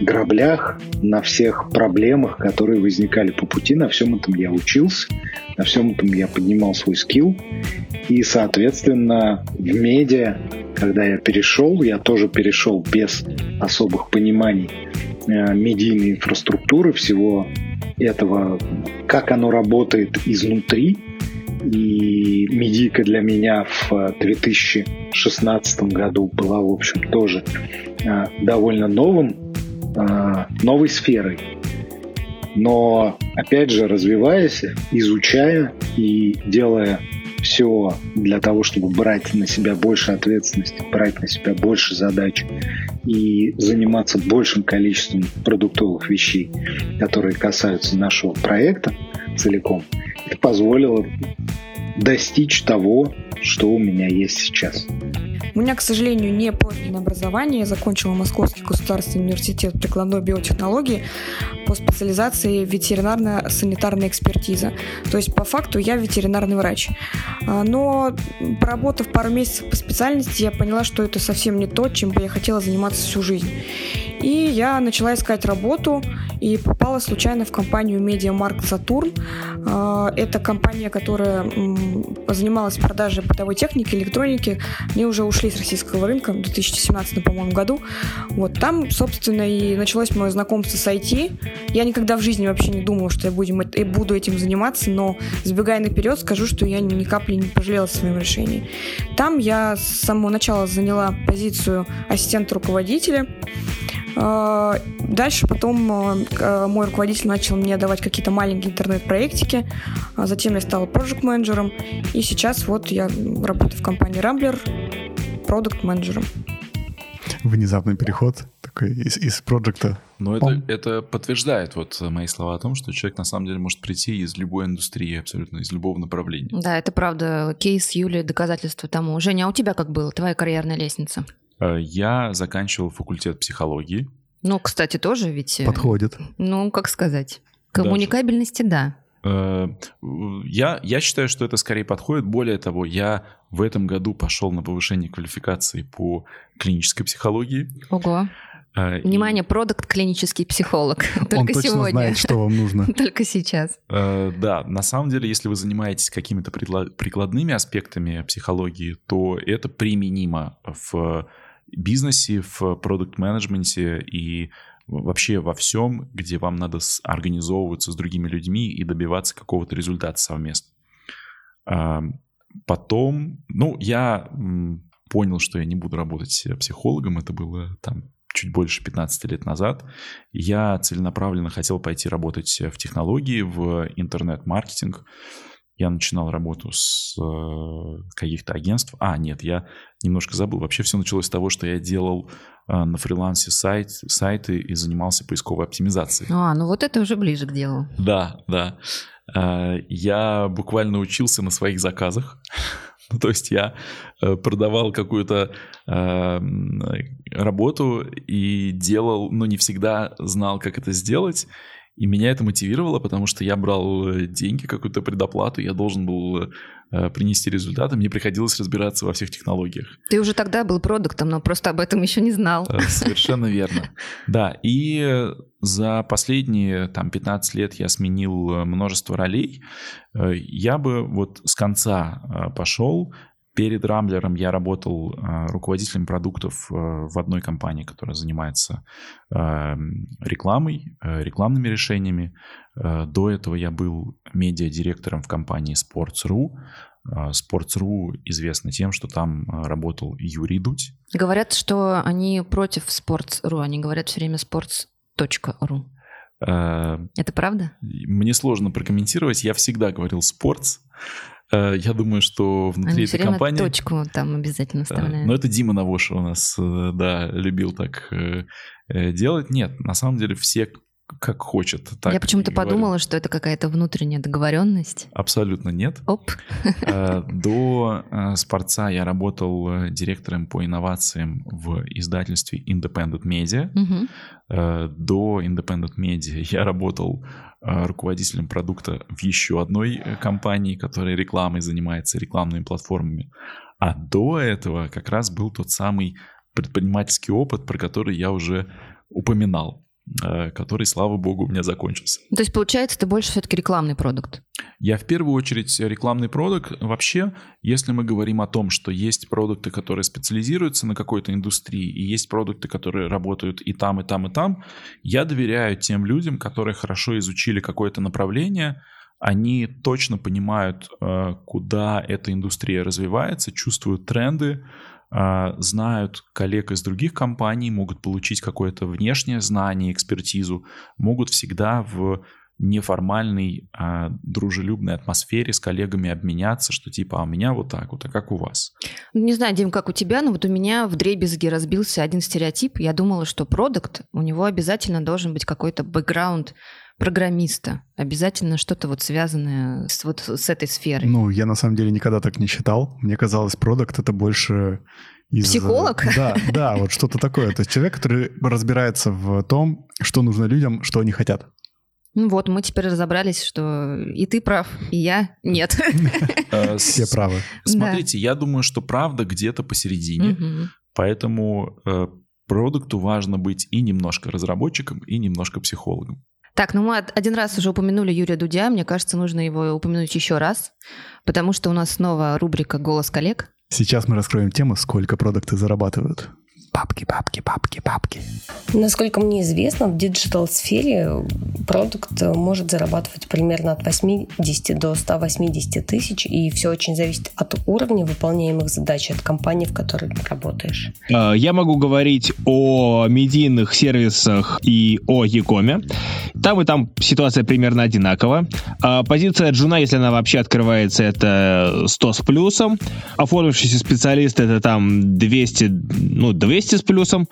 граблях, на всех проблемах, которые возникали по пути, на всем этом я учился, на всем этом я поднимал свой скилл. И, соответственно, в медиа, когда я перешел, я тоже перешел без особых пониманий э, медийной инфраструктуры, всего этого, как оно работает изнутри. И медийка для меня в 2016 году была, в общем, тоже э, довольно новым новой сферой. Но, опять же, развиваясь, изучая и делая все для того, чтобы брать на себя больше ответственности, брать на себя больше задач и заниматься большим количеством продуктовых вещей, которые касаются нашего проекта целиком, это позволило достичь того, что у меня есть сейчас. У меня, к сожалению, не профильное образование. Я закончила Московский государственный университет прикладной биотехнологии по специализации ветеринарно-санитарная экспертиза. То есть, по факту, я ветеринарный врач. А, но, поработав пару месяцев по специальности, я поняла, что это совсем не то, чем бы я хотела заниматься всю жизнь. И я начала искать работу и попала случайно в компанию Media Markt Saturn. А, это компания, которая занималась продажей бытовой техники, электроники. Они уже ушли с российского рынка в 2017, по-моему, году. Вот там, собственно, и началось мое знакомство с IT. Я никогда в жизни вообще не думала, что я будем, буду этим заниматься, но сбегая наперед, скажу, что я ни капли не пожалела о своем решении. Там я с самого начала заняла позицию ассистента руководителя. А, дальше потом а, а, мой руководитель начал мне давать какие-то маленькие интернет-проектики. Затем я стала проект-менеджером. И сейчас вот я работаю в компании Rambler продукт-менеджером. Внезапный переход такой из, из проекта. Но это, это подтверждает вот мои слова о том, что человек на самом деле может прийти из любой индустрии, абсолютно из любого направления. Да, это правда. Кейс Юли доказательство тому. Женя, а у тебя как было? Твоя карьерная лестница? Э, я заканчивал факультет психологии. Ну, кстати, тоже ведь... Э, Подходит. Ну, как сказать. Коммуникабельности, да. Э, я, я считаю, что это скорее подходит. Более того, я в этом году пошел на повышение квалификации по клинической психологии. Ого. Внимание, продукт клинический психолог. Только Он точно сегодня. знает, что вам нужно. Только сейчас. Да, на самом деле, если вы занимаетесь какими-то прикладными аспектами психологии, то это применимо в бизнесе, в продукт-менеджменте и вообще во всем, где вам надо организовываться с другими людьми и добиваться какого-то результата совместно. Потом, ну, я понял, что я не буду работать психологом, это было там чуть больше 15 лет назад. Я целенаправленно хотел пойти работать в технологии, в интернет-маркетинг. Я начинал работу с э, каких-то агентств. А, нет, я немножко забыл. Вообще все началось с того, что я делал э, на фрилансе сайт, сайты и занимался поисковой оптимизацией. А, ну вот это уже ближе к делу. Да, да. Э, я буквально учился на своих заказах. Ну, то есть я э, продавал какую-то э, работу и делал, но не всегда знал, как это сделать. И меня это мотивировало, потому что я брал э, деньги, какую-то предоплату, я должен был э, принести результаты, мне приходилось разбираться во всех технологиях. Ты уже тогда был продуктом, но просто об этом еще не знал. Э, совершенно верно. Да, и за последние там 15 лет я сменил множество ролей. Я бы вот с конца пошел, Перед Рамблером я работал э, руководителем продуктов э, в одной компании, которая занимается э, рекламой, рекламными решениями. До этого я был медиа-директором в компании Sports.ru. Sports.ru известно тем, что там работал Юрий Дудь. Говорят, что они против Sports.ru, они говорят все время sports.ru. Это правда? Мне сложно прокомментировать, я всегда говорил «спортс». А, Я думаю, что внутри Они этой компании... точку там обязательно Да, вставляют. Но это Дима Навоша у нас, э, да, любил так э, э, делать. Нет, на самом деле все как хочет. Так Я почему-то подумала, что это какая-то внутренняя договоренность. Абсолютно нет. Оп. Э, До э, спорца я работал э, директором по инновациям в издательстве Independent Media. Э, До Independent Media я работал э, руководителем продукта в еще одной э, компании, которая рекламой занимается, рекламными платформами. А до этого как раз был тот самый предпринимательский опыт, про который я уже упоминал, который, слава богу, у меня закончился. То есть, получается, ты больше все-таки рекламный продукт. Я в первую очередь рекламный продукт. Вообще, если мы говорим о том, что есть продукты, которые специализируются на какой-то индустрии, и есть продукты, которые работают и там, и там, и там, я доверяю тем людям, которые хорошо изучили какое-то направление, они точно понимают, э, куда эта индустрия развивается, чувствуют тренды, э, знают коллег из других компаний, могут получить какое-то внешнее знание, экспертизу, могут всегда в неформальной, а, дружелюбной атмосфере с коллегами обменяться, что типа, а у меня вот так вот, а как у вас? Ну, Не знаю, Дим, как у тебя, но вот у меня в дребезге разбился один стереотип. Я думала, что продукт, у него обязательно должен быть какой-то бэкграунд программиста. Обязательно что-то вот связанное с, вот с этой сферой. Ну, я на самом деле никогда так не считал. Мне казалось, продукт это больше из... Психолог? Да, да, вот что-то такое. То есть человек, который разбирается в том, что нужно людям, что они хотят. Ну вот, мы теперь разобрались, что и ты прав, и я нет. Э, Все правы. Смотрите, я думаю, что правда где-то посередине, поэтому э, продукту важно быть и немножко разработчиком, и немножко психологом. Так, ну мы од- один раз уже упомянули Юрия Дудя, мне кажется, нужно его упомянуть еще раз, потому что у нас снова рубрика «Голос коллег». Сейчас мы раскроем тему, сколько продукты зарабатывают. Папки, папки, папки, папки. Насколько мне известно, в digital-сфере продукт может зарабатывать примерно от 80 до 180 тысяч, и все очень зависит от уровня выполняемых задач, от компании, в которой работаешь. Э, Я могу говорить о медийных сервисах и о e-com е. Там и там ситуация примерно одинакова. А Позиция джуна, если она вообще открывается, это 100 с плюсом. Оформившийся специалист это там 200, ну, 200 с плюсом.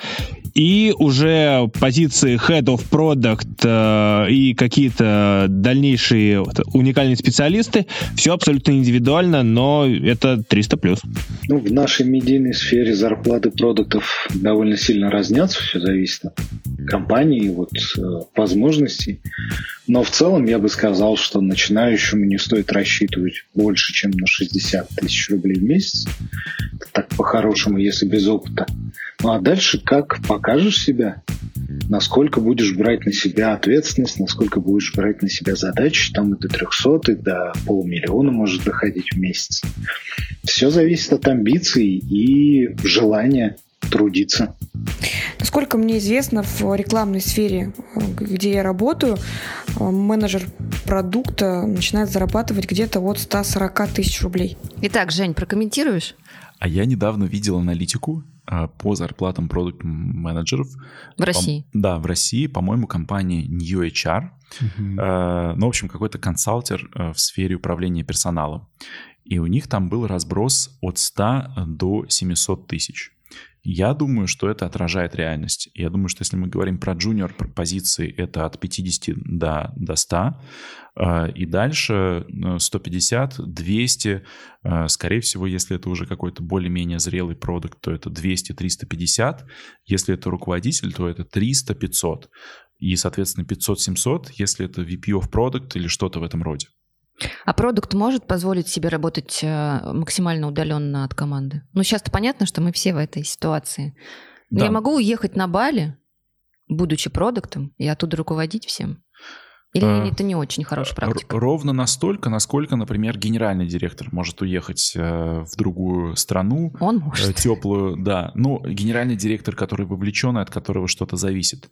И уже позиции Head of Product э, и какие-то дальнейшие уникальные специалисты, все абсолютно индивидуально, но это 300 плюс. Ну, в нашей медийной сфере зарплаты продуктов довольно сильно разнятся, все зависит от компании, вот, э, возможностей. Но в целом я бы сказал, что начинающему не стоит рассчитывать больше, чем на 60 тысяч рублей в месяц. Это так по-хорошему, если без опыта. Ну а дальше как покажешь себя, насколько будешь брать на себя ответственность, насколько будешь брать на себя задачи, там и до 300, и до полумиллиона может доходить в месяц. Все зависит от амбиций и желания трудиться. Насколько мне известно, в рекламной сфере, где я работаю, менеджер продукта начинает зарабатывать где-то от 140 тысяч рублей. Итак, Жень, прокомментируешь? А я недавно видел аналитику а, по зарплатам продукт-менеджеров. В России. Пом- Да, в России, по-моему, компания New HR. Мгм. Э, ну, в общем, какой-то консалтер э, в сфере управления персоналом. И у них там был разброс от 100 до 700 тысяч. Я думаю, что это отражает реальность. Я думаю, что если мы говорим про джуниор позиции, это от 50 до, до 100. Э, И дальше э, 150, 200. э, Скорее всего, если это уже какой-то более-менее зрелый продукт, то это 200, 350. Если это руководитель, то это 300, 500. И, соответственно, 500-700, если это VP of Product или что-то в этом роде. А продукт может позволить себе работать э, максимально удаленно от команды? Ну, сейчас-то понятно, что мы все в этой ситуации. Но Да. я могу уехать на Бали, будучи продуктом, и оттуда руководить всем? Или А, это не очень хорошая практика? Ровно настолько, насколько, например, генеральный директор может уехать э, в другую страну, Он э, может. теплую, да. Ну, генеральный директор, который вовлечен, от которого что-то зависит.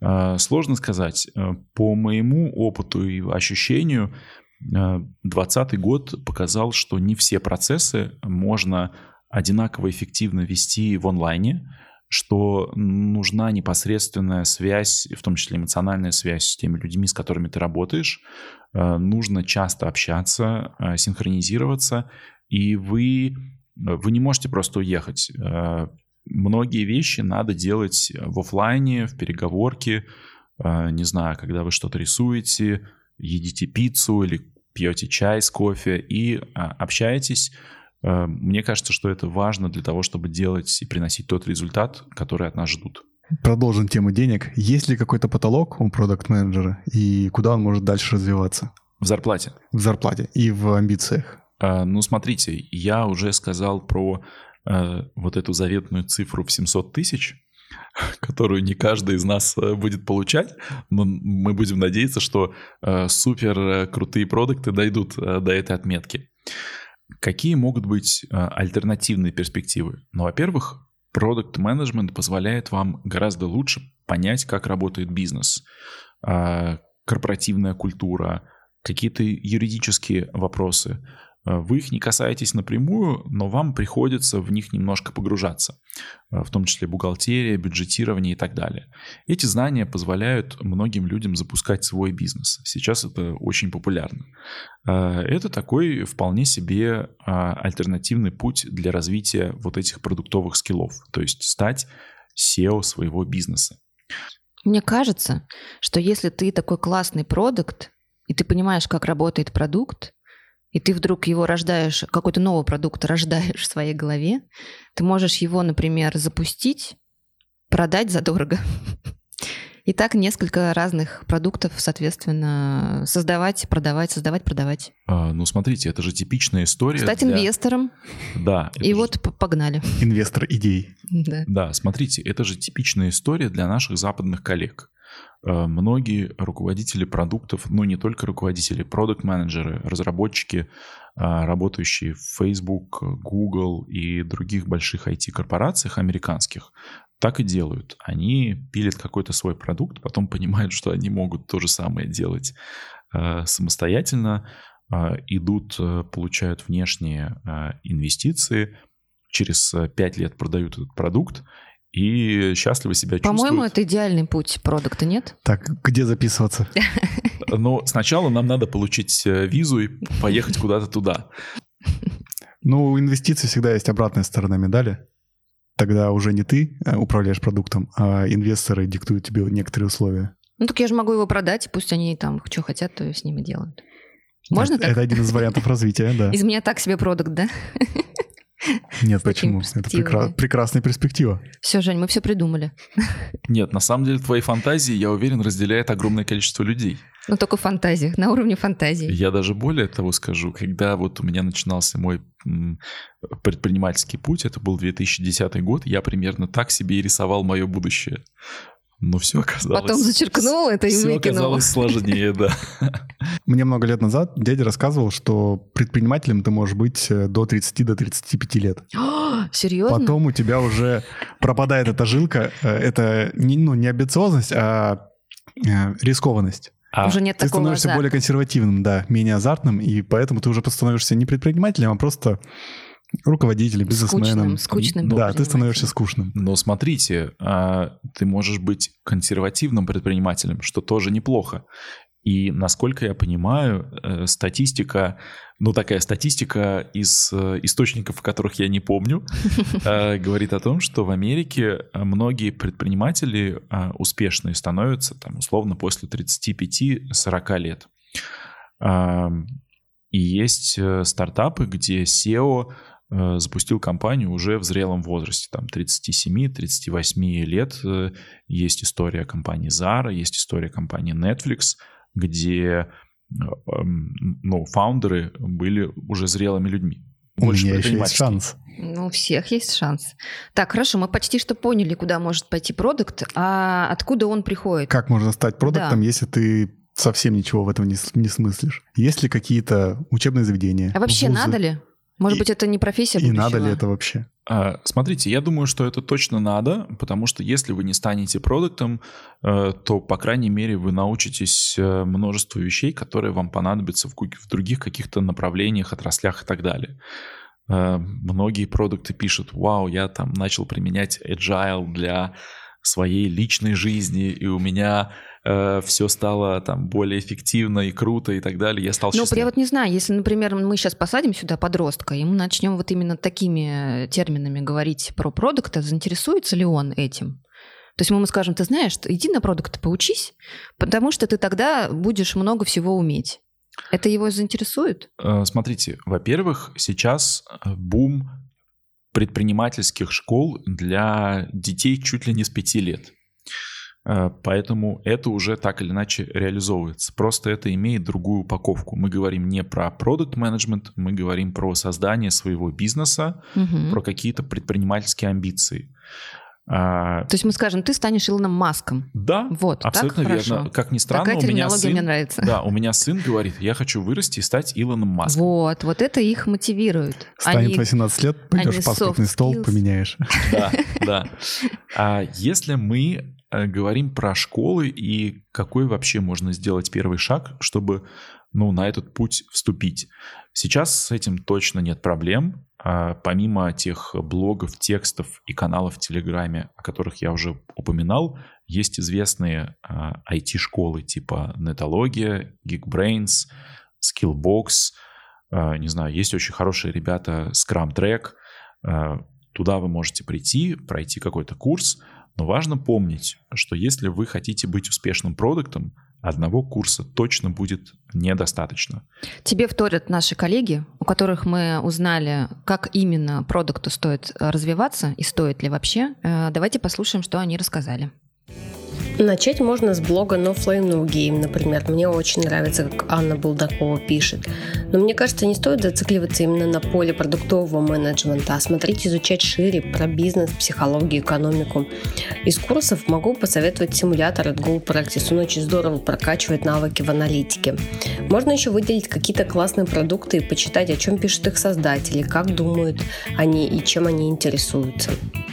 Э, Сложно сказать. Э, По моему опыту и ощущению, 2020 год показал, что не все процессы можно одинаково эффективно вести в онлайне, что нужна непосредственная связь, в том числе эмоциональная связь с теми людьми, с которыми ты работаешь. Э, нужно часто общаться, э, синхронизироваться, и вы, вы не можете просто уехать. Э, многие вещи надо делать в офлайне, в переговорке, не знаю, когда вы что-то рисуете, едите пиццу или пьете чай с кофе и общаетесь Э, мне кажется, что это важно для того, чтобы делать и приносить тот результат, который от нас ждут. Продолжим тему денег. Есть ли какой-то потолок у продукт-менеджера и куда он может дальше развиваться? В зарплате. В зарплате и в амбициях. А, ну, смотрите, я уже сказал про а, вот эту заветную цифру в 700 тысяч, которую не каждый из нас будет получать, но мы будем надеяться, что а, супер крутые продукты дойдут до этой отметки. Какие могут быть а, альтернативные перспективы? Ну, во-первых, продукт менеджмент позволяет вам гораздо лучше понять, как работает бизнес, а, корпоративная культура, какие-то юридические вопросы. Э, вы их не касаетесь напрямую, но вам приходится в них немножко погружаться, э, в том числе бухгалтерия, бюджетирование и так далее. Эти знания позволяют многим людям запускать свой бизнес. Сейчас это очень популярно. Э, это такой вполне себе альтернативный путь для развития вот этих продуктовых скиллов, то есть стать SEO своего бизнеса. Мне кажется, что если ты такой классный продукт, и ты понимаешь, как работает продукт, и ты вдруг его рождаешь, какой-то новый продукт рождаешь в своей голове, ты можешь его, например, запустить, продать задорого. И так несколько разных продуктов, соответственно, создавать, продавать, создавать, продавать. А, ну, смотрите, это же типичная история. Стать для... инвестором. Да. И же... вот погнали. Инвестор идей. Да. да, смотрите, это же типичная история для наших западных коллег. Э, многие руководители продуктов, ну не только руководители, продукт-менеджеры, разработчики, э, работающие в Facebook, Google и других больших IT-корпорациях американских, так и делают. Они пилят какой-то свой продукт, потом понимают, что они могут то же самое делать э, самостоятельно, идут, получают внешние инвестиции, через 5 лет продают этот продукт, и счастливо себя По-моему, чувствуют. По-моему, это идеальный путь продукта, нет? Так, где записываться? Ну, сначала нам надо получить э, визу и поехать куда-то туда. Ну, у инвестиций всегда есть обратная сторона медали. Тогда уже не ты э, управляешь продуктом, а инвесторы диктуют тебе некоторые условия. Ну, так я же могу его продать, пусть они там что хотят, то с ним и делают. Можно это, так? Это один из вариантов развития, да. Из меня так себе продукт, да? Нет, почему? Это прекра- прекрасная перспектива. Все, Жень, мы все придумали. Нет, на самом деле твои фантазии, я уверен, разделяет огромное количество людей. Ну, только в фантазиях, на уровне фантазии. Я даже более того скажу, когда вот у меня начинался мой предпринимательский путь, это был 2010 год, я примерно так себе и рисовал мое будущее. Но все оказалось... Потом зачеркнул это и все выкинул. оказалось сложнее, да. Мне много лет назад дядя рассказывал, что предпринимателем ты можешь быть э, до 30 до 35 лет. Серьезно? Потом у тебя уже пропадает эта жилка. Э, это не, ну, не амбициозность, а э, рискованность. А уже нет ты такого становишься азарта. более консервативным, да, менее азартным, и поэтому ты уже становишься не предпринимателем, а просто руководителем, бизнесменом. Скучным, скучным Да, ты становишься скучным. Но смотрите, а, ты можешь быть консервативным предпринимателем, что тоже неплохо. И, насколько я понимаю, э, статистика, ну такая статистика из э, источников, которых я не помню, э, говорит о том, что в Америке многие предприниматели успешные становятся, там, условно, после 35-40 лет. И есть стартапы, где SEO запустил компанию уже в зрелом возрасте, там 37-38 лет. Э, есть история компании Zara, есть история компании Netflix, где э, ну, фаундеры были уже зрелыми людьми. Больше У меня еще есть шанс. Ну, у всех есть шанс. Так, хорошо, мы почти что поняли, куда может пойти продукт, а откуда он приходит? Как можно стать продуктом, да. если ты совсем ничего в этом не, не смыслишь? Есть ли какие-то учебные заведения? А вообще вузы? надо ли? Может и, быть, это не профессия будущего? И надо ли это вообще? А, смотрите, я думаю, что это точно надо, потому что если вы не станете продуктом, э, то, по крайней мере, вы научитесь э, множеству вещей, которые вам понадобятся в других каких-то направлениях, отраслях и так далее. Э, многие продукты пишут, вау, я там начал применять agile для своей личной жизни, и у меня э, все стало там более эффективно и круто и так далее. Я стал Ну, я вот не знаю, если, например, мы сейчас посадим сюда подростка, и мы начнем вот именно такими терминами говорить про продукты, заинтересуется ли он этим? То есть мы ему скажем, ты знаешь, иди на продукты поучись, потому что ты тогда будешь много всего уметь. Это его заинтересует? Э, смотрите, во-первых, сейчас э, бум предпринимательских школ для детей чуть ли не с пяти лет. Э, поэтому это уже так или иначе реализовывается. Просто это имеет другую упаковку. Мы говорим не про продукт менеджмент, мы говорим про создание своего бизнеса, угу. про какие-то предпринимательские амбиции. А, То есть мы скажем, ты станешь Илоном Маском. Да, вот, абсолютно верно. Хорошо. Как ни странно, Такая у меня сын, мне нравится. Да, у меня сын говорит, я хочу вырасти и стать Илоном Маском. Вот, вот это их мотивирует. Станет они, 18 лет, пойдешь паспортный стол, поменяешь. Да, да. А если мы э, говорим про школы и какой вообще можно сделать первый шаг, чтобы ну, на этот путь вступить. Сейчас с этим точно нет проблем. А помимо тех блогов, текстов и каналов в Телеграме, о которых я уже упоминал, есть известные IT-школы а, типа Netologia, Geekbrains, Skillbox. А, не знаю, есть очень хорошие ребята Scrum Track. Туда вы можете прийти, пройти какой-то курс, но важно помнить, что если вы хотите быть успешным продуктом, одного курса точно будет недостаточно. Тебе вторят наши коллеги, у которых мы узнали, как именно продукту стоит развиваться и стоит ли вообще. Э, давайте послушаем, что они рассказали. Начать можно с блога No Flame No Game, например. Мне очень нравится, как Анна Булдакова пишет. Но мне кажется, не стоит зацикливаться именно на поле продуктового менеджмента, а смотреть, изучать шире про бизнес, психологию, экономику. Из курсов могу посоветовать симулятор от Go Practice. Он очень здорово прокачивает навыки в аналитике. Можно еще выделить какие-то классные продукты и почитать, о чем пишут их создатели, как думают они и чем они интересуются.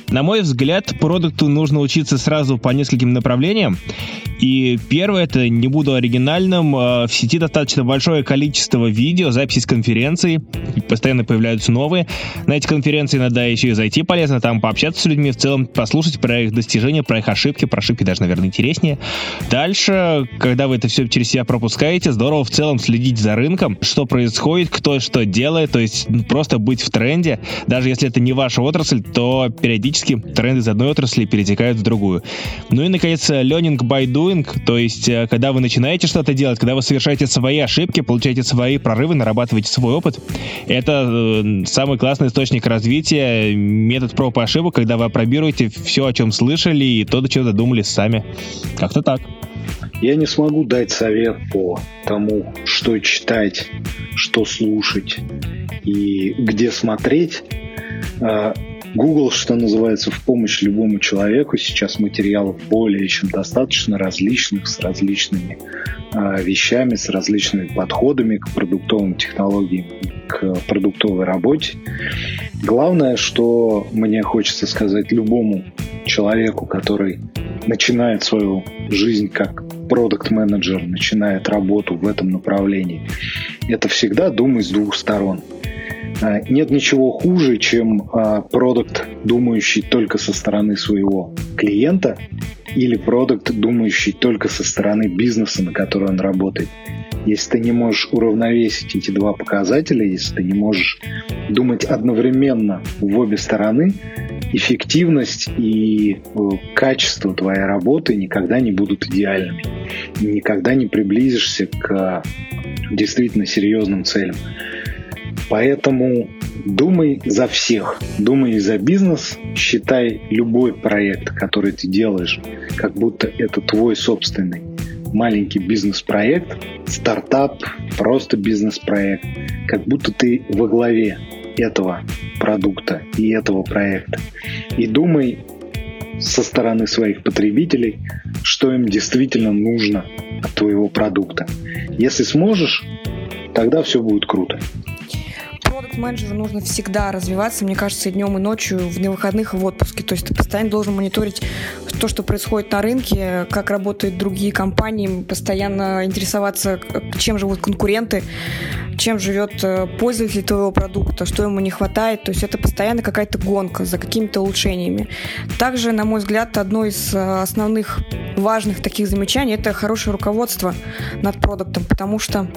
На мой взгляд, продукту нужно учиться сразу по нескольким направлениям. И первое, это не буду оригинальным, а, в сети достаточно большое количество видео, записей с конференций, постоянно появляются новые. На эти конференции надо еще и зайти полезно, там пообщаться с людьми, в целом послушать про их достижения, про их ошибки, про ошибки даже, наверное, интереснее. Дальше, когда вы это все через себя пропускаете, здорово в целом следить за рынком, что происходит, кто что делает, то есть просто быть в тренде, даже если это не ваша отрасль, то периодически тренды из одной отрасли перетекают в другую. Ну и, наконец, learning by doing, doing, то есть э, когда вы начинаете что-то делать, когда вы совершаете свои ошибки, получаете свои прорывы, нарабатываете свой опыт, это э, самый классный источник развития, метод проб и ошибок, когда вы опробируете все, о чем слышали, и то, до чего додумались сами. Как-то так. Я не смогу дать совет по тому, что читать, что слушать и где смотреть. Google, что называется, в помощь любому человеку. Сейчас материалов более чем достаточно различных, с различными э, вещами, с различными подходами к продуктовым технологиям, к продуктовой работе. Главное, что мне хочется сказать любому человеку, который начинает свою жизнь как продукт-менеджер, начинает работу в этом направлении, это всегда думай с двух сторон – нет ничего хуже, чем а, продукт, думающий только со стороны своего клиента, или продукт, думающий только со стороны бизнеса, на который он работает. Если ты не можешь уравновесить эти два показателя, если ты не можешь думать одновременно в обе стороны, эффективность и э, качество твоей работы никогда не будут идеальными. Никогда не приблизишься к действительно серьезным целям. Поэтому думай за всех, думай за бизнес, считай любой проект, который ты делаешь, как будто это твой собственный маленький бизнес-проект, стартап, просто бизнес-проект, как будто ты во главе этого продукта и этого проекта. И думай со стороны своих потребителей, что им действительно нужно от твоего продукта. Если сможешь, тогда все будет круто продукт-менеджеру нужно всегда развиваться, мне кажется, и днем, и ночью, в выходных и в отпуске. То есть ты постоянно должен мониторить то, что происходит на рынке, как работают другие компании, постоянно интересоваться, чем живут конкуренты, чем живет э, пользователь твоего продукта, что ему не хватает. То есть это постоянно какая-то гонка за какими-то улучшениями. Также, на мой взгляд, одно из э, основных важных таких замечаний – это хорошее руководство над продуктом, потому что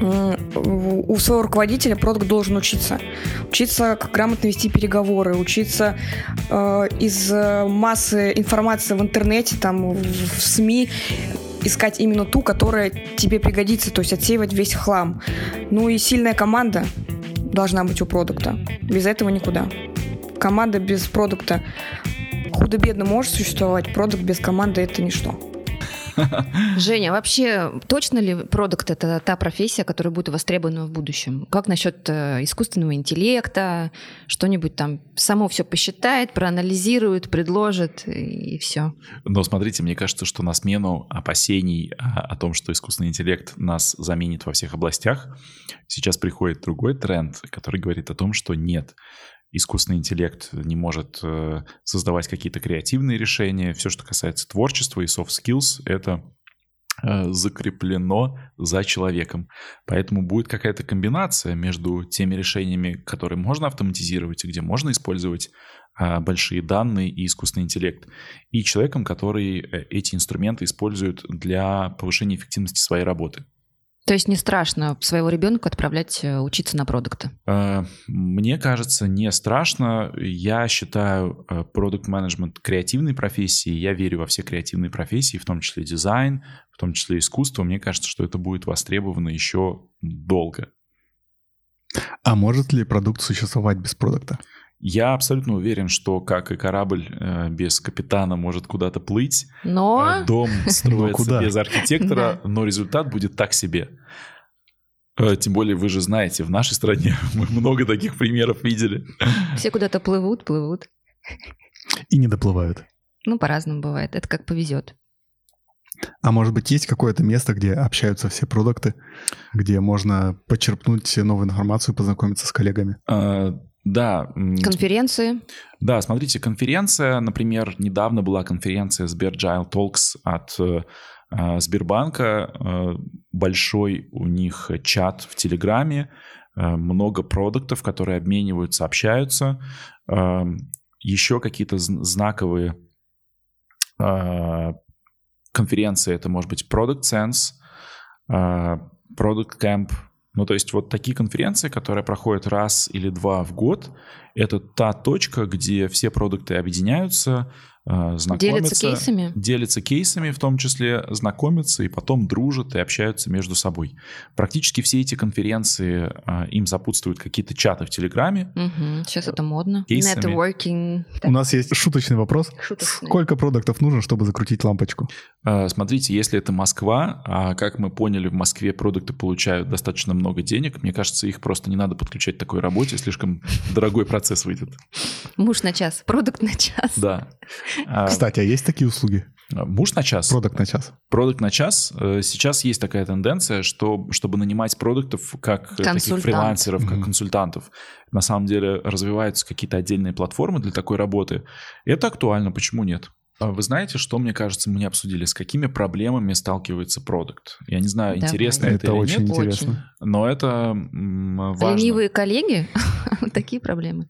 у своего руководителя продукт должен учиться. Учиться, как грамотно вести переговоры, учиться э, из массы информации в интернете, там, в СМИ, искать именно ту, которая тебе пригодится, то есть отсеивать весь хлам. Ну и сильная команда должна быть у продукта. Без этого никуда. Команда без продукта худо-бедно может существовать, продукт без команды это ничто. Женя, вообще точно ли продукт это та профессия, которая будет востребована в будущем? Как насчет э, искусственного интеллекта? Что-нибудь там само все посчитает, проанализирует, предложит и все. Но смотрите, мне кажется, что на смену опасений о том, что искусственный интеллект нас заменит во всех областях, сейчас приходит другой тренд, который говорит о том, что нет искусственный интеллект не может э, создавать какие-то креативные решения. Все, что касается творчества и soft skills, это э, закреплено за человеком. Поэтому будет какая-то комбинация между теми решениями, которые можно автоматизировать и где можно использовать а, большие данные и искусственный интеллект, и человеком, который э, эти инструменты использует для повышения эффективности своей работы. То есть не страшно своего ребенка отправлять э, учиться на продукты? Э, мне кажется, не страшно. Я считаю э, продукт менеджмент креативной профессией. Я верю во все креативные профессии, в том числе дизайн, в том числе искусство. Мне кажется, что это будет востребовано еще долго. А может ли продукт существовать без продукта? Я абсолютно уверен, что как и корабль э, без капитана может куда-то плыть, но... э, дом строится без архитектора, но результат будет так себе. Э, тем более вы же знаете, в нашей стране мы много таких примеров видели. Все куда-то плывут, плывут. И не доплывают. Ну, по-разному бывает. Это как повезет. А может быть, есть какое-то место, где общаются все продукты, где можно почерпнуть новую информацию, познакомиться с коллегами? А, да. Конференции? Да, смотрите, конференция, например, недавно была конференция Сберджайл Talks от э, Сбербанка, э, большой у них чат в Телеграме, э, много продуктов, которые обмениваются, общаются, э, еще какие-то знаковые э, конференции, это может быть Product Sense, э, Product Camp, ну, то есть вот такие конференции, которые проходят раз или два в год, это та точка, где все продукты объединяются, знакомятся. Делятся кейсами? Делятся кейсами, в том числе знакомятся и потом дружат и общаются между собой. Практически все эти конференции, э, им сопутствуют какие-то чаты в Телеграме. Угу, сейчас это модно. Кейсами. Networking. У нас есть шуточный вопрос. Шуточный. Сколько продуктов нужно, чтобы закрутить лампочку? Э, Смотрите, если это Москва, а как мы поняли, в Москве продукты получают достаточно много денег, мне кажется, их просто не надо подключать к такой работе, слишком дорогой процесс выйдет. Муж на час, продукт на час. Да. А, Кстати, а есть такие услуги? Муж на час. Продукт на час. Продукт на час. Э, Сейчас есть такая тенденция, что чтобы нанимать продуктов как э, таких фрилансеров, как Мгм. консультантов. На самом деле развиваются какие-то отдельные платформы для такой работы. Это актуально, почему нет? А Вы знаете, что, мне кажется, мы не обсудили, с какими проблемами сталкивается продукт? Я не знаю, Давай. интересно это, Это или очень нет, интересно. но это важно. Ленивые коллеги? Такие проблемы.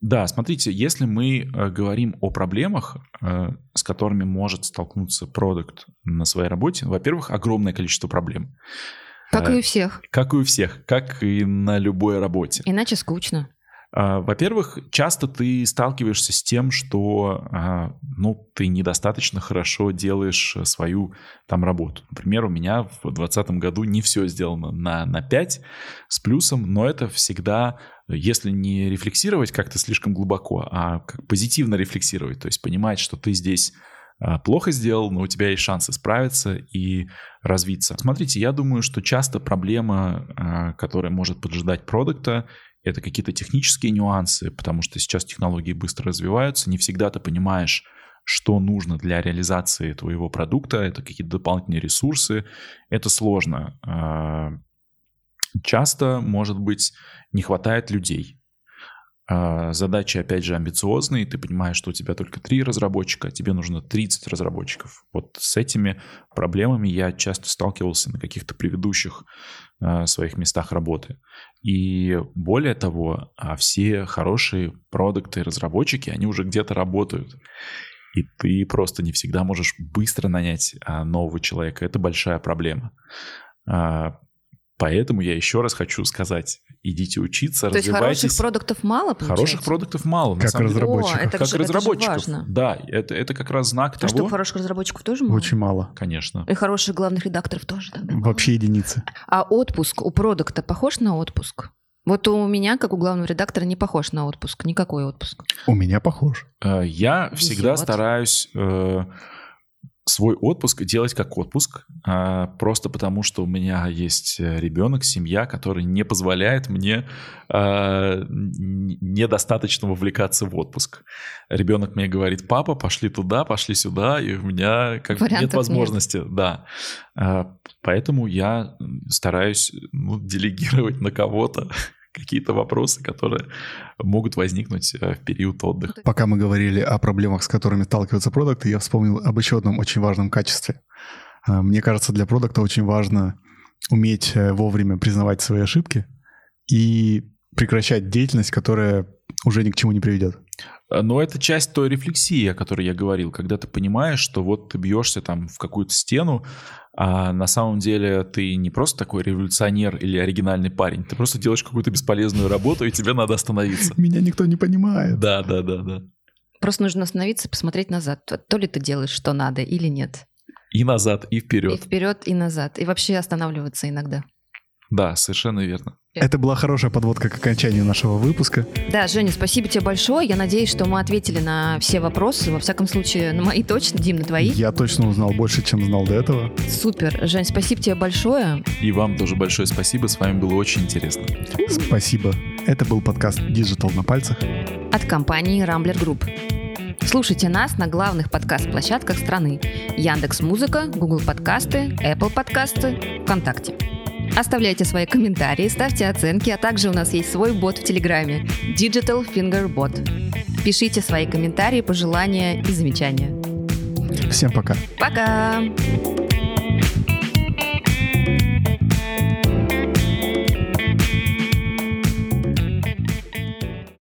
Да, смотрите, если мы э, говорим о проблемах, э, с которыми может столкнуться продукт на своей работе, во-первых, огромное количество проблем. Как Э, и у всех. Как и у всех, как и на любой работе. Иначе скучно. А, Во-первых, часто ты сталкиваешься с тем, что а, ну, ты недостаточно хорошо делаешь свою там работу. Например, у меня в 2020 году не все сделано на, на 5 с плюсом, но это всегда, если не рефлексировать как-то слишком глубоко, а как позитивно рефлексировать, то есть понимать, что ты здесь а, плохо сделал, но у тебя есть шанс исправиться и развиться. Смотрите, я думаю, что часто проблема, которая может поджидать продукта, это какие-то технические нюансы, потому что сейчас технологии быстро развиваются, не всегда ты понимаешь, что нужно для реализации твоего продукта, это какие-то дополнительные ресурсы, это сложно. А, Часто, может быть, не хватает людей. А, задачи, опять же, амбициозные. Ты понимаешь, что у тебя только три разработчика, а тебе нужно 30 разработчиков. Вот с этими проблемами я часто сталкивался на каких-то предыдущих а, своих местах работы. И более того, все хорошие продукты и разработчики, они уже где-то работают. И ты просто не всегда можешь быстро нанять нового человека. Это большая проблема. Поэтому я еще раз хочу сказать, идите учиться, То развивайтесь. есть хороших продуктов мало, получается? Хороших продуктов мало. на Как самом разработчиков. О, это как же- это же разработчиков. важно. Да, это, это как раз знак А того. что, хороших разработчиков тоже мало? Очень мало. Конечно. И хороших главных редакторов тоже тогда мало? Вообще единицы. А отпуск у продукта похож на отпуск? Вот у меня, как у главного редактора, не похож на отпуск. Никакой отпуск. У меня похож. Э, Я всегда Везет. стараюсь э, свой отпуск делать как отпуск, а, просто потому что у меня есть э, ребенок, семья, который не позволяет мне а, недостаточно вовлекаться в отпуск. Ребенок мне говорит, папа, пошли туда, пошли сюда, и у меня как бы нет Вариантов нет. возможности. Да. А, Поэтому я стараюсь ну, делегировать на кого-то какие-то вопросы, которые могут возникнуть э, в период отдыха. Пока мы говорили о проблемах, с которыми сталкиваются продукты, я вспомнил об еще одном очень важном качестве. А, Мне кажется, для продукта очень важно уметь э, вовремя признавать свои ошибки и прекращать деятельность, которая уже ни к чему не приведет. Э, Но это часть той рефлексии, о которой я говорил, когда ты понимаешь, что вот ты бьешься там в какую-то стену, а на самом деле ты не просто такой революционер или оригинальный парень, ты просто делаешь какую-то бесполезную работу, и тебе надо остановиться. Меня никто не понимает. Да, да, да, да. Просто нужно остановиться и посмотреть назад. То- ли ты делаешь, что надо, или нет. И назад, и И вперед. вперед, и назад. И вообще останавливаться иногда. Да, совершенно верно. Это была хорошая подводка к окончанию нашего выпуска. Да, Женя, спасибо тебе большое. Я надеюсь, что мы ответили на все вопросы. Во всяком случае, на мои точно, Дим, на твои. Я точно узнал больше, чем знал до этого. Супер. Жень, спасибо тебе большое. И вам тоже большое спасибо, с вами было очень интересно. Спасибо. Это был подкаст Digital на пальцах. От компании Rambler Group. Слушайте нас на главных подкаст-площадках страны. Яндекс Музыка, Google Подкасты, Apple Подкасты, ВКонтакте. Оставляйте свои комментарии, ставьте оценки, а также у нас есть свой бот в Телеграме – Digital Finger Bot. Пишите свои комментарии, пожелания и замечания. Всем пока. Пока!